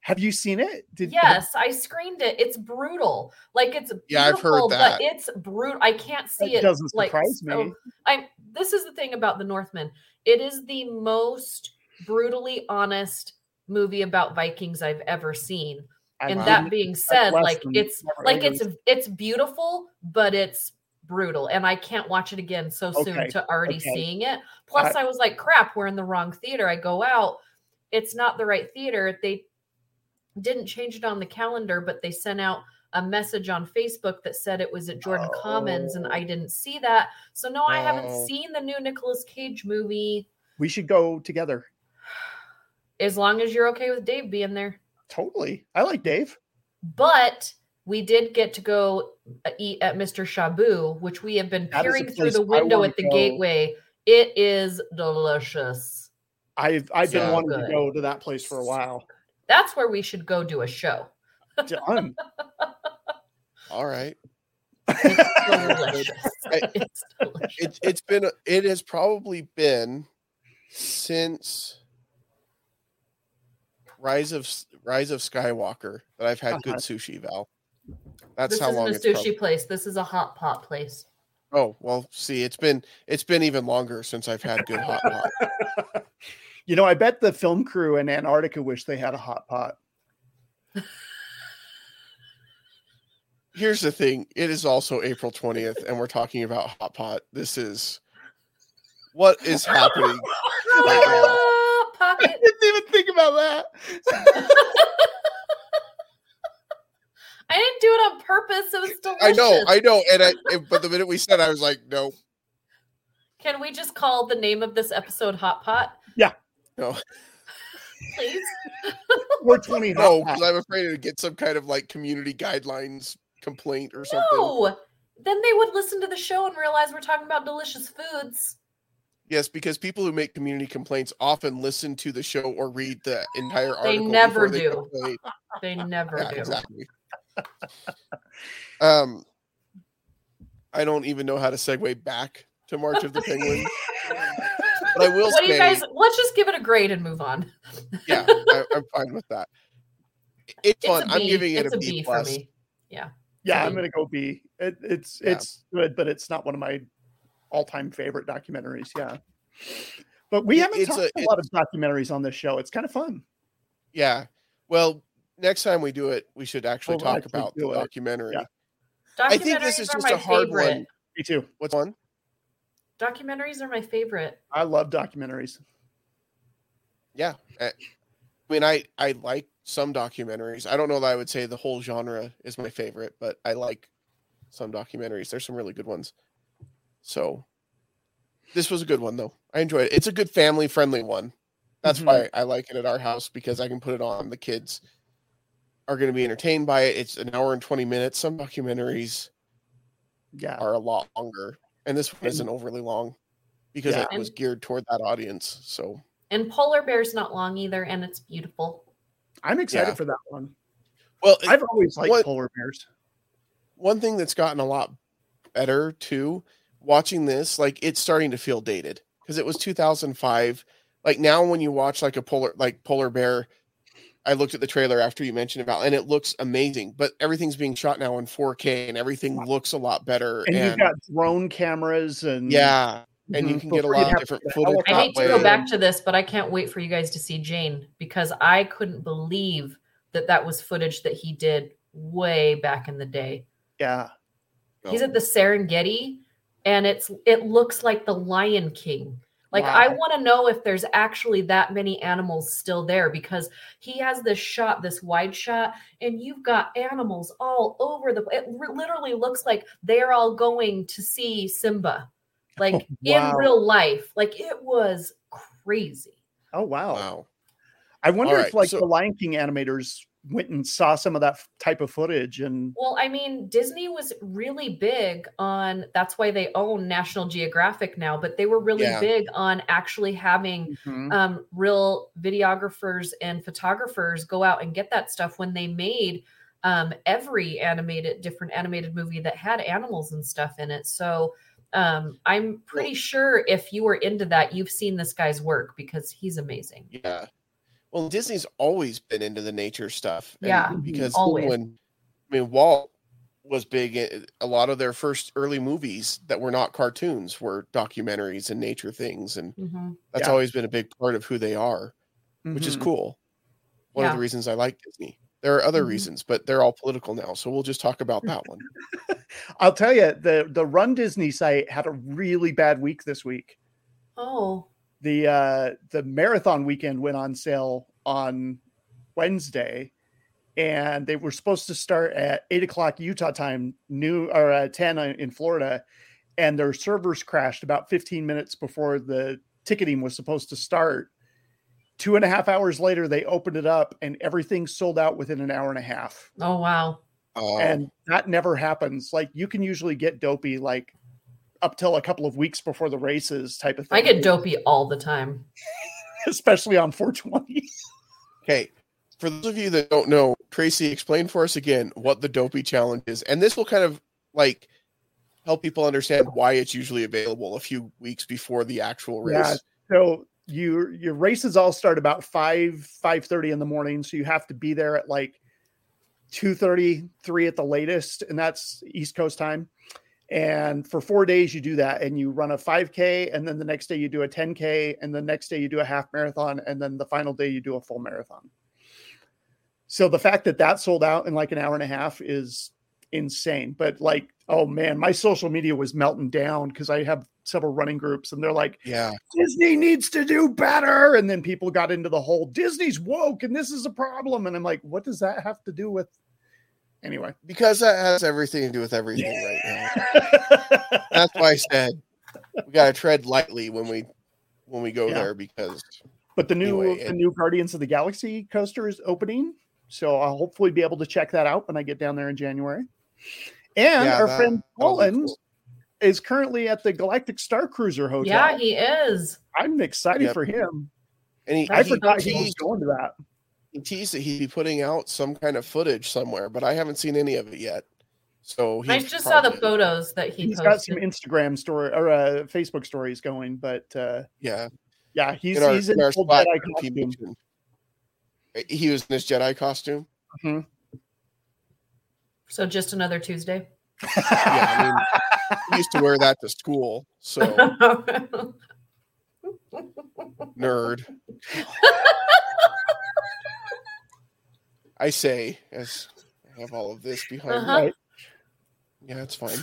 Have you seen it? Did Yes, I screened it. It's brutal. Like it's Yeah, I've heard that. but it's brutal. I can't see That it. doesn't like, surprise me. I'm. This is the thing about the Northman. It is the most brutally honest movie about Vikings I've ever seen. I And that being said, like it's like it's it's beautiful, but it's brutal, and I can't watch it again so soon to already okay. seeing it. Plus, I was like, crap, we're in the wrong theater. I go out, it's not the right theater. They didn't change it on the calendar, but they sent out a message on Facebook that said it was at Jordan Commons, and Oh. I didn't see that. So no, I haven't Oh. seen the new Nicolas Cage movie. we should go together. As long as you're okay with Dave being there. Totally. I like Dave. But we did get to go uh, eat at Mr. Shabu, which we have been That peering through the window at the go. gateway. It is delicious. I've I've been So wanting to go to that place for a while. That's where we should go do a show. Done. (laughs) All right. (laughs) It's delicious. It, it's been. It has probably been since Rise of Rise of Skywalker that I've had good Uh-huh. sushi, Val. That's This how isn't long a it's sushi been. place. This is a hot pot place. Oh well, see, it's been it's been even longer since I've had good hot pot. (laughs) you know, I bet the film crew in Antarctica wish they had a hot pot. Here's the thing: it is also April twentieth, and we're talking about hot pot. This is what is happening. (laughs) Pocket. didn't even think about that. (laughs) I didn't do it on purpose. It was delicious. (laughs) I know, I know, and I. But the minute we said, I was like, no, Can we just call the name of this episode Hot Pot? Yeah. No, (laughs) Please. We're 20 no, because I'm afraid to get some kind of like community guidelines complaint or something. No. Then they would listen to the show and realize we're talking about delicious foods. Yes, because people who make community complaints often listen to the show or read the entire article. They never before they do. complain. (laughs) They never Yeah, do. exactly. um, I don't even know how to segue back to March of the Penguins. (laughs) but I will What do say, you guys? Let's just give it a grade and move on. yeah, (laughs) I, I'm fine with that. It's It's fun. a I'm giving it it's a a B B for plus. me. Yeah, i'm gonna go B. It, it's Yeah. it's good, but it's not one of my all-time favorite documentaries. Yeah, but we haven't it's talked a- a, lot of documentaries on this show. It's kind of fun. Yeah. Well, next time we do it, we should actually We'll talk actually about the it. documentary. Yeah. I think this is just a hard favorite. one. Me too. What's one? Documentaries are my favorite. I love documentaries. Yeah. I I mean, I I like some documentaries. I don't know that I would say the whole genre is my favorite, but I like some documentaries. There's some really good ones. So this was a good one though. I enjoyed it. It's a good family friendly one. That's Mhm. why I like it at our house because I can put it on. The kids are going to be entertained by it. It's an hour and 20 minutes. Some documentaries Yeah, are a lot longer, and this one isn't overly long because Yeah. it was geared toward that audience. So And Polar Bear's not long either, and it's beautiful. I'm excited Yeah. for that one. well, I've always liked what- polar bears. one thing that's gotten a lot better too watching this like it's starting to feel dated because it was 2005. Like now, when you watch like a polar like polar bear, I looked at the trailer after you mentioned about, and it looks amazing. But everything's being shot now in 4K, and everything looks a lot better. And, you've got drone cameras and yeah, and you Mhm. can get a lot of different footage. I hate to go back to this, but I can't wait for you guys to see Jane because I couldn't believe that that was footage that he did way back in the day. yeah. He's at the Serengeti and it's it looks like the Lion King. Like I want to know if there's actually that many animals still there because he has this shot, this wide shot, and you've got animals all over the. It r- literally looks like they're all going to see Simba, (laughs) like wow. in real life. Like it was crazy. Oh wow. Wow. I wonder All if like so- the Lion King animators went and saw some of that type of footage and Well, I mean, Disney was really big on that's why they own National Geographic now, but they were really Yeah. big on actually having Mhm. um, real videographers and photographers go out and get that stuff when they made um, every animated different animated movie that had animals and stuff in it. So um, I'm pretty sure if you were into that, you've seen this guy's work because he's amazing. Yeah. Well, Disney's always been into the nature stuff. Yeah, Because always. when I mean Walt was big in- a lot of their first early movies that were not cartoons were documentaries and nature things and Mhm. that's Yeah. always been a big part of who they are, which is Mhm. cool. One of the reasons I like Disney. There are other Mhm. reasons, but they're all political now, so we'll just talk about that one. (laughs) I'll tell you the the Run Disney site had a really bad week this week. Oh, The uh the marathon weekend went on sale on Wednesday and they were supposed to start at eight o'clock Utah time, new or uh, 10 in Florida, and their servers crashed about 15 minutes before the ticketing was supposed to start. Two and a half hours later, they opened it up and everything sold out within an hour and a half. oh wow. Uh, and that never happens. Like you can usually get dopey like up till a couple of weeks before the races type of thing. I get dopey all the time. (laughs) especially on 420. Okay. For those of you that don't know, Tracy, explain for us again what the dopey challenge is. And this will kind of like help people understand why it's usually available a few weeks before the actual race. Yeah. So your your races all start about five five thirty in the morning. So you have to be there at like two thirty three at the latest, and that's East Coast time. And for four days, you do that, and you run a 5K, and then the next day you do a 10K, and the next day you do a half marathon, and then the final day you do a full marathon. So the fact that that sold out in like an hour and a half is insane. But like, oh man, my social media was melting down because I have several running groups, and they're like, Yeah. Disney needs to do better. And then people got into the whole Disney's woke and this is a problem. And I'm like, what does that have to do with? Anyway, Because that has everything to do with everything right now. That's why I (laughs) said we gotta tread lightly when we when we go Yeah. there because but the new Anyway, the it- new Guardians of the Galaxy coaster is opening, so I'll hopefully be able to check that out when I get down there in January. And Yeah, our that- friend that'll Colin cool. is currently at the Galactic Star Cruiser Hotel. Yeah, he is. I'm excited Yep. for him. and he, I he forgot he was going to that. He teased that he'd be putting out some kind of footage somewhere, but I haven't seen any of it yet. So I he's just saw the photos that he He's got some. Instagram story or uh, Facebook stories going, but uh, Yeah, yeah, he's in our, he's in in our full Slack Jedi group, he mentioned- he was in his Jedi costume. So just another Tuesday. Yeah, I mean, he used to wear that to school. So (laughs) nerd. (laughs) I say as I have all of this behind Uh-huh. me. Right. Yeah, it's fine.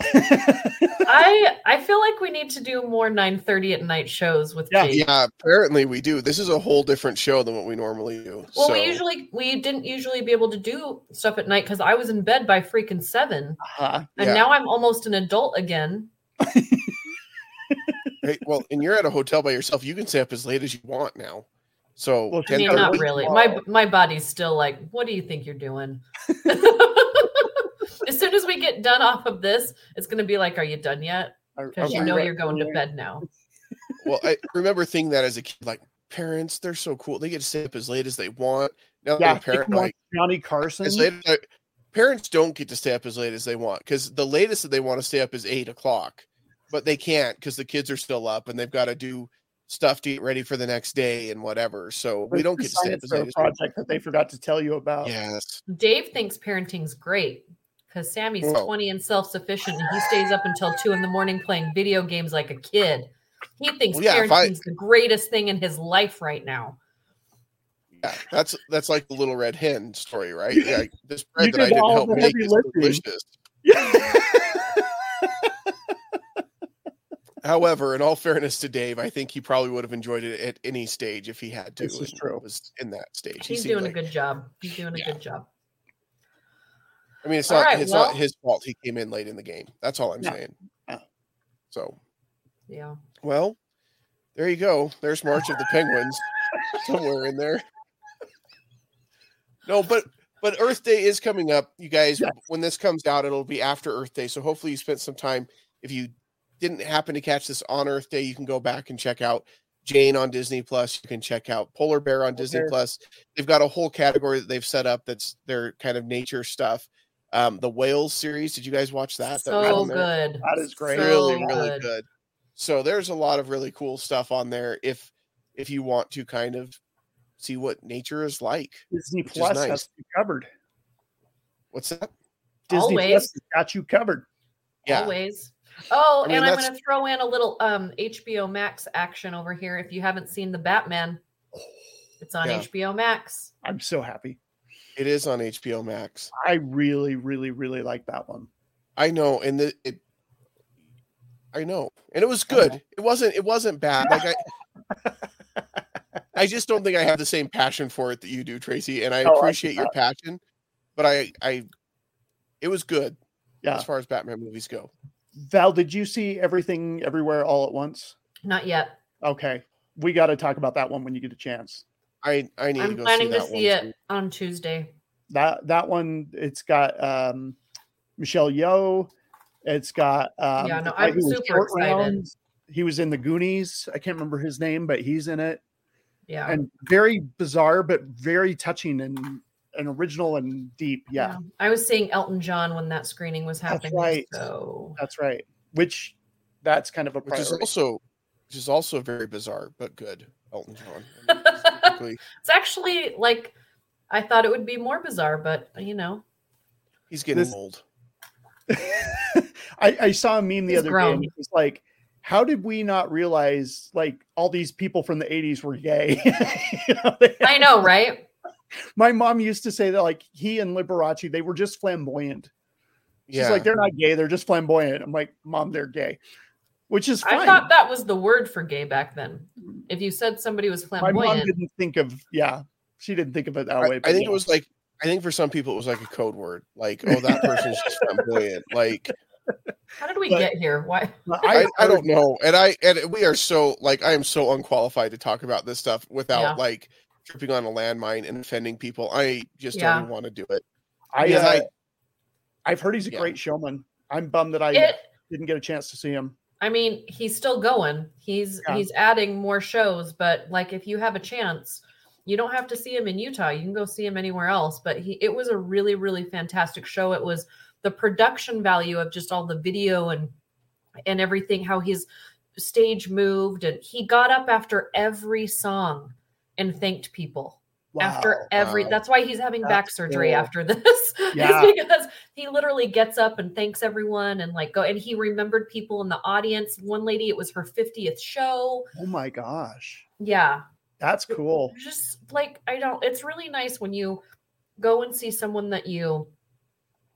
(laughs) I I feel like we need to do more 9:30 at night shows with Yeah, Jake. Yeah, apparently we do. This is a whole different show than what we normally do. Well, so, we usually we didn't usually be able to do stuff at night because I was in bed by freaking seven, Uh-huh. and Yeah. now I'm almost an adult again. Hey, well, and you're at a hotel by yourself. You can stay up as late as you want now. So Well, I mean, not really. My my body's still like, what do you think you're doing? (laughs) as soon as we get done off of this, it's gonna be like, are you done yet? Because you know re- you're going to bed now. Well, I remember thinking that as a kid, like parents, they're so cool. They get to stay up as late as they want. Now Yeah, they're parent, like Johnny Carson. as late as I, parents don't get to stay up as late as they want because the latest that they want to stay up is eight o'clock. but they can't because the kids are still up and they've got to do stuff to get ready for the next day and whatever. So we don't get to stay up science as fair late as project that they (laughs) forgot to tell you about. Yes. Dave thinks parenting's great because Sammy's Whoa. 20 and self sufficient and he stays up until two in the morning playing video games like a kid. He thinks Well, yeah, if I- parenting's the greatest thing in his life right now. Yeah, that's that's like the little red hen story, right? (laughs) Yeah, this bread You that I did didn't help make is lifting. delicious. Yeah. (laughs) However, in all fairness to Dave, I think he probably would have enjoyed it at any stage if he had to. This is and true. Was in that stage. He's seemed doing like- a good job. He's doing a Yeah. good job. I mean, it's All not right, it's well- not his fault. He came in late in the game. That's all I'm No. saying. No. So, Yeah. well, there you go. There's March of the Penguins (laughs) somewhere in there. No, but but Earth Day is coming up, you guys. Yes. When this comes out, it'll be after Earth Day. So hopefully you spent some time. If you didn't happen to catch this on Earth Day, you can go back and check out Jane on Disney Plus. You can check out Polar Bear on Disney Bear. Plus. They've got a whole category that they've set up that's their kind of nature stuff. Um, the Whales series. Did you guys watch that? That was So on there? good. That is great. really So really good so there's a lot of really cool stuff on there if if you want to kind of see what nature is like Disney Plus nice. has you covered. what's that Disney Always. Plus has got you covered. yeah Always. Oh, I mean, and I'm going to throw in a little um HBO Max action over here. If you haven't seen the Batman, it's on Yeah. HBO Max. I'm so happy. it is on hbo max I really, really, really like that one. i know and the it i know and it was I know. good it wasn't it wasn't bad like i (laughs) i just don't think i have the same passion for it that you do tracy and i Oh, I appreciate your passion but i i it was good Yeah. as far as batman movies go Val, did you see everything everywhere all at once? Not yet. Okay. We got to talk about that one when you get a chance. i i need to I'm go planning see to that see one it too. on Tuesday. That that one, it's got um, Michelle Yeoh. It's got um, Yeah, no, I'm super excited. Round. He was in the Goonies. I can't remember his name, but he's in it. Yeah. And very bizarre, but very touching and and original and deep. Yeah, I was seeing Elton John when that screening was happening. That's happening. right. So that's right. Which that's kind of a which is also which is also very bizarre but good elton john I mean, (laughs) specifically, it's actually like I thought it would be more bizarre, but you know, he's getting This- old (laughs) I, I saw a meme the He's other day grown. and it was like, how did we not realize like all these people from the 80s were gay? (laughs) You know, they- I know, right? My mom used to say that like he and Liberace, they were just flamboyant. She's yeah like, they're not gay, they're just flamboyant. I'm like, Mom, they're gay. Which is fine. I thought that was the word for gay back then. If you said somebody was flamboyant. my mom didn't think of yeah, she didn't think of it that I, way. I think yeah. it was like i think for some people it was like a code word like oh that person's just flamboyant like (laughs) how did we but- get here? Why? I, I don't know and i and we are so like i am so unqualified to talk about this stuff without Yeah. like tripping on a landmine and offending people i just Yeah. don't want to do it I, uh, I I've heard he's a Yeah. great showman. I'm bummed that I It didn't get a chance to see him. I mean, he's still going. He's Yeah. he's adding more shows, but like if you have a chance, you don't have to see him in Utah. You can go see him anywhere else. But he it was a really, really fantastic show. It was the production value of just all the video and and everything, how his stage moved, and he got up after every song and thanked people. after every wow. that's why he's having back surgery cool. after this (laughs) Yeah. because he literally gets up and thanks everyone and like go and he remembered people in the audience one lady it was her 50th show Oh my gosh. yeah That's cool. just like i don't it's really nice when you go and see someone that you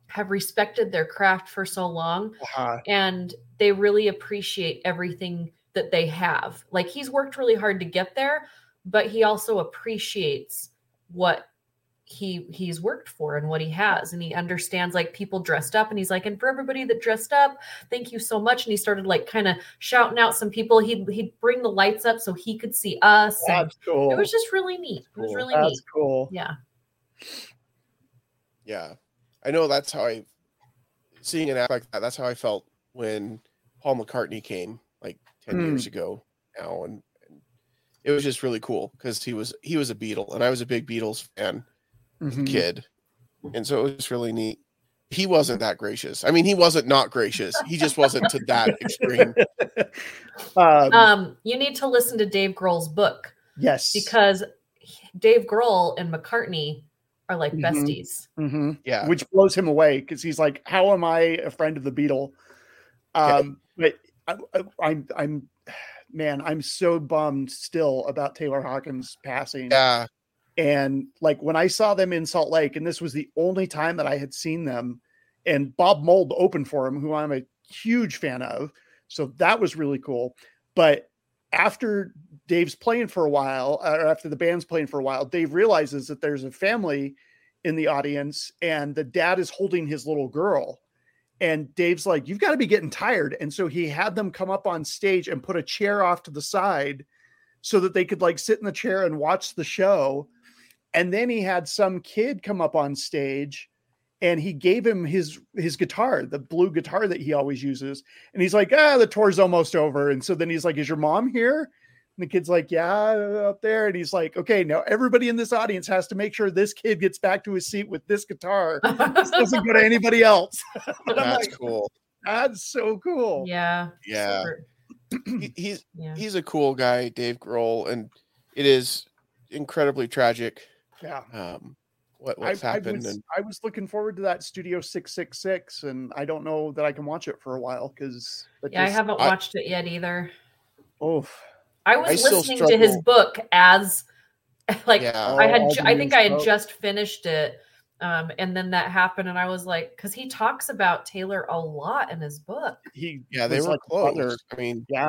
have respected their craft for so long Uh, and they really appreciate everything that they have. Like he's worked really hard to get there, but he also appreciates what he he's worked for and what he has and he understands like people dressed up and he's like and for everybody that dressed up thank you so much and he started like kind of shouting out some people he'd he'd bring the lights up so he could see us and that's cool. it was just really neat it was Cool. really that's neat cool. yeah Yeah, I know that's how I seeing an act like that. That's how I felt when Paul McCartney came like ten Hmm. years ago now, and, and it was just really cool because he was he was a Beatle, and I was a big Beatles fan as a Mhm. kid, and so it was really neat. he wasn't that gracious. I mean, he wasn't not gracious. He just wasn't to that extreme. (laughs) um, Um, you need to listen to Dave Grohl's book yes. because Dave Grohl and McCartney are like Mhm. besties. Mhm. Yeah. which blows him away because he's like, "How am I a friend of the Beatle?" Um, but I, I, I'm, I'm, man, I'm so bummed still about Taylor Hawkins passing. Yeah. And like when I saw them in Salt Lake, and this was the only time that I had seen them, and Bob Mould opened for him, who I'm a huge fan of. So that was really cool. But after Dave's playing for a while, uh, or after the band's playing for a while, Dave realizes that there's a family in the audience, and the dad is holding his little girl. And Dave's like, You've got to be getting tired. And so he had them come up on stage and put a chair off to the side so that they could like sit in the chair and watch the show. And then he had some kid come up on stage and he gave him his his guitar, the blue guitar that he always uses. And he's like, ah, the tour's almost over. And so then he's like, Is your mom here? And the kid's like, Yeah, up there. And he's like, Okay, now everybody in this audience has to make sure this kid gets back to his seat with this guitar. This doesn't go to anybody else. (laughs) That's like, cool. That's so cool. yeah. Yeah. He, he's Yeah. he's a cool guy, Dave Grohl, and it is incredibly tragic Yeah. um what I, what's I happened was, and I was looking forward to that Studio 666, and I don't know that I can watch it for a while because Yeah, I haven't I- watched it yet either. Oh, I was I still listening to his book as (laughs) like yeah. I had all ju- I think I had news just finished it. Um, and then that happened, and I was like, because he talks about Taylor a lot in his book. he yeah, they were like close. brother. I mean, Yeah,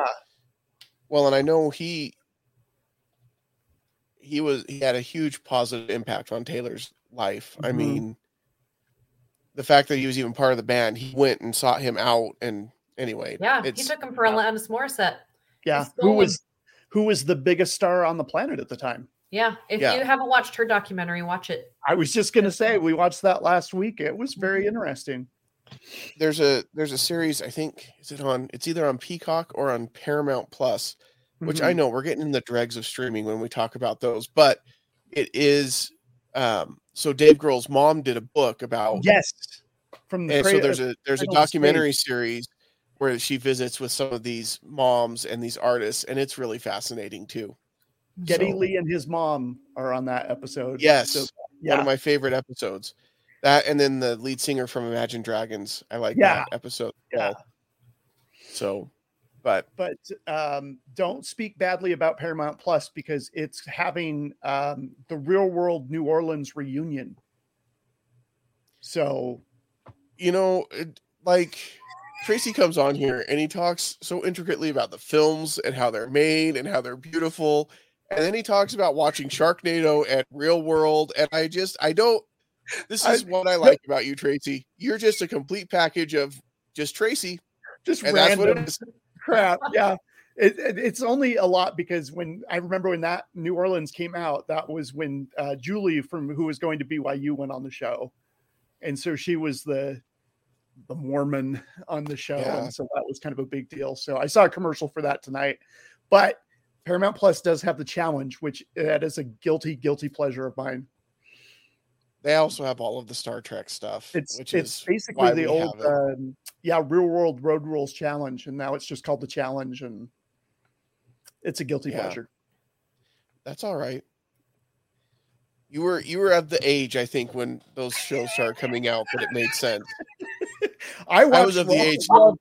well, and I know he he was he had a huge positive impact on Taylor's life. I Mhm. mean, the fact that he was even part of the band, he went and sought him out and anyway, Yeah, he took him for a Alanis Morissette. yeah. Who was who was the biggest star on the planet at the time? Yeah, if Yeah. you haven't watched her documentary, watch it. I was just gonna say we watched that last week. It was very Mhm. interesting. there's a there's a series I think is it on it's either on Peacock or on Paramount Plus, which I Mhm. know we're getting in the dregs of streaming when we talk about those, but it is um so Dave Grohl's mom did a book about yes, from the and so there's a there's a Cradle to documentary series where she visits with some of these moms and these artists and it's really fascinating too. Geddy so- Lee and his mom are on that episode. Yes. So, One of my favorite episodes. That and then the lead singer from Imagine Dragons. I like Yeah. that episode. Yeah. So but but um, don't speak badly about Paramount Plus because it's having um, the real world New Orleans reunion. So you know, it, like Tracy comes on here and he talks so intricately about the films and how they're made and how they're beautiful. And then he talks about watching Sharknado at Real World. And I just, I don't, this I- is what I like about you, Tracy. You're just a complete package of just Tracy. just And that's random what it is. crap. (laughs) Yeah. It, it- it's only a lot because when I remember when that New Orleans came out, that was when uh, Julie from who was going to BYU went on the show, and so she was the the Mormon on the show, Yeah. and so that was kind of a big deal. So I saw a commercial for that tonight, but Paramount Plus does have the challenge, which that is a guilty guilty pleasure of mine. They also have all of the Star Trek stuff, It's which it's is basically the old um, yeah real world road rules challenge, and now it's just called the challenge, and it's a guilty Yeah. pleasure. that's all right. You were you were at the age I think when those shows started coming out that it made sense. (laughs) I watched was of the Rock age- Love-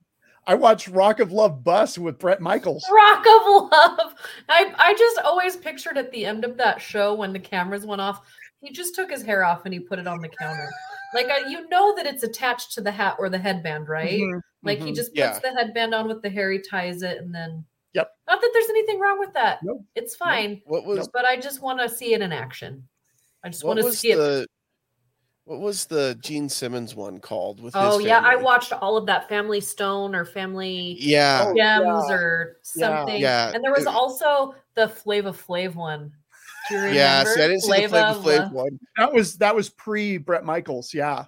I watched Rock of Love Bus with Bret Michaels. Rock of Love. I I just always pictured at the end of that show when the cameras went off, he just took his hair off and he put it on the counter. Like I, you know that it's attached to the hat or the headband, right? Mhm, Like he mhm. just puts Yeah. the headband on with the hair, he ties it, and then. Yep. Not that there's anything wrong with that. Nope. It's fine, What was but I just want to see it in action. I just want to was see it. The what was the Gene Simmons one called with Oh his yeah, I watched all of that Family Stone or Family Yeah. Oh, yeah. or something. Yeah, And there was it- also the Flava Flav one. Do you remember? Yeah, see, I didn't see the Flavor Flava Flav one. That was that was pre Bret Michaels. Yeah,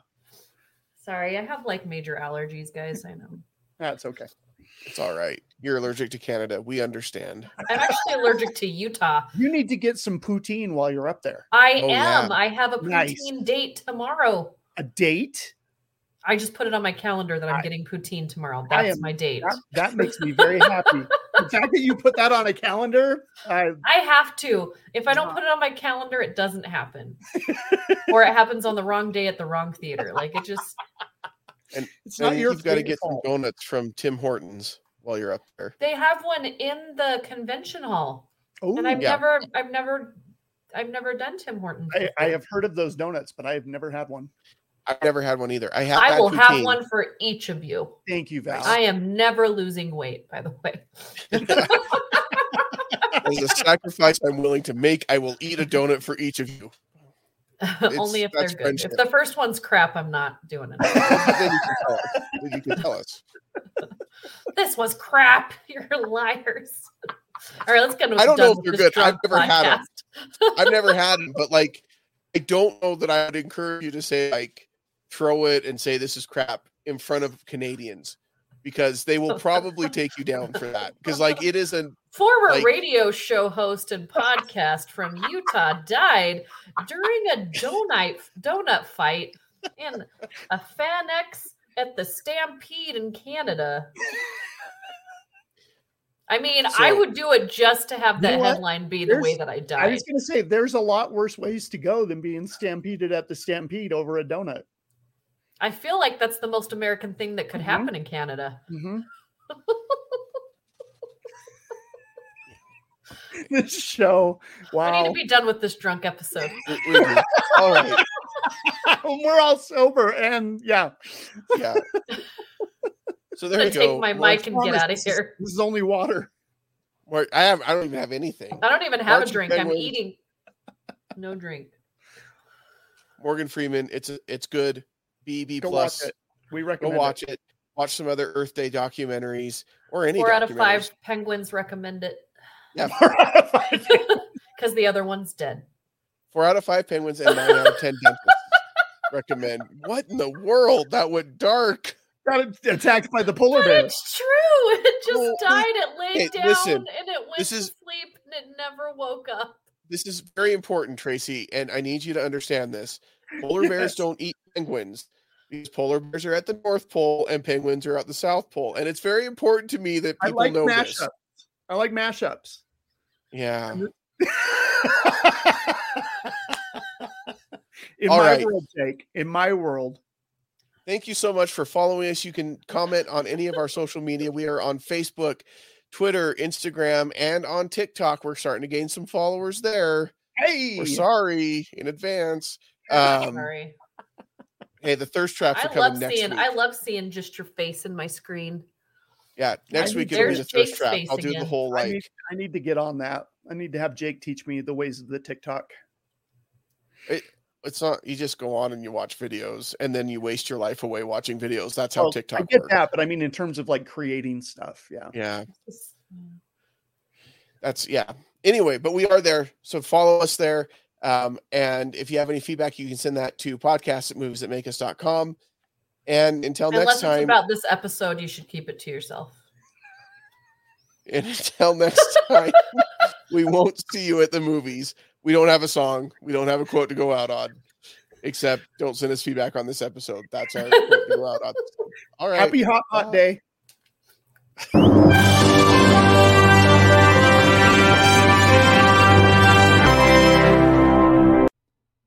Sorry, I have like major allergies, guys. I know. that's okay. It's all right. You're allergic to Canada. We understand. I'm actually allergic to Utah. You need to get some poutine while you're up there. I Oh, am. yeah. I have a Nice. poutine date tomorrow. A date? I just put it on my calendar that I'm I- getting poutine tomorrow. That's am- my date. That, that makes me very happy. the (laughs) fact that you put that on a calendar, I, I have to. If I don't put it on my calendar, it doesn't happen. or it happens on the wrong day at the wrong theater. Like it just And it's not And your you've got to favorite get some donuts from Tim Hortons while you're up there. they have one in the convention hall. and I've Yeah. never I've never I've never done Tim Hortons. I, I have heard of those donuts, but I have never had one. I've never had one either. I have. I will have poutine. one for each of you. Thank you, Val. I am never losing weight, by the way. (laughs) As a sacrifice I'm willing to make, I will eat a donut for each of you. (laughs) Only if they're good. friendship. If the first one's crap, I'm not doing it. (laughs) then you can tell us. Then you can tell us. (laughs) this was crap. You're liars. All right, let's get. I don't know if they're good. I've never had podcast. I've never had them, but like, I don't know that I would encourage you to say like, throw it and say this is crap in front of Canadians because they will (laughs) probably take you down for that. Because like, it is an Former Like- radio show host and podcast from Utah died during a donut donut fight in a Fanex at the Stampede in Canada. I mean, I would do it just to have You that know headline be the way that I died. I was going to say, there's a lot worse ways to go than being stampeded at the stampede over a donut. I feel like that's the most American thing that could Mhm. happen in Canada. Mhm. (laughs) this show, Wow. We need to be done with this drunk episode. we- we do. all right. (laughs) we're all sober, and yeah, Yeah. So there gonna you take my March- mic and get out of here. This is only water. March- I have. I don't even have anything. I don't even have March a drink. I'm eating. No drink. Morgan Freeman. It's a, it's good. BB Go plus. watch it. We Go recommend watch it. Watch some other Earth Day documentaries or any Four out of five penguins recommend it it. (laughs) because (laughs) the other one's dead. Four out of five penguins and nine out of ten dentists recommend. What in the world? That went dark. Got attacked by the polar bear. it's true. It just Well, died. It laid hey, down listen, and it went this to is- sleep and it never woke up. This is very important, Tracy, and I need you to understand this. Polar bears don't eat penguins because polar bears are at the North Pole and penguins are at the South Pole, and it's very important to me that I people like know mashups. this. I like mashups. Yeah. (laughs) in All my right. world, Jake, in my world, Thank you so much for following us. You can comment on any of our social media. We are on Facebook, Twitter, Instagram, and on TikTok. We're starting to gain some followers there. hey, We're sorry in advance. Um, Sorry. Hey, the thirst traps are I coming love next seeing. week. I love seeing just your face in my screen. yeah, next need- week it'll be the There's thirst Jake's trap. I'll do the again. whole I like. need, I need to get on that. I need to have Jake teach me the ways of the TikTok. It's not. You just go on and you watch videos, and then you waste your life away watching videos. That's how Well, TikTok I get works. that, but I mean in terms of like creating stuff. Yeah. Yeah, that's yeah. Anyway, but we are there, so follow us there. Um, and if you have any feedback, you can send that to podcast at movies that make us.com. And until Unless next it's time, about this episode, you should keep it to yourself. (laughs) and until next time, (laughs) we won't see you at the movies. We don't have a song. We don't have a quote to go out on, except don't send us feedback on this episode. That's our quote to go out on. (laughs) All right. Happy hot hot Bye. day.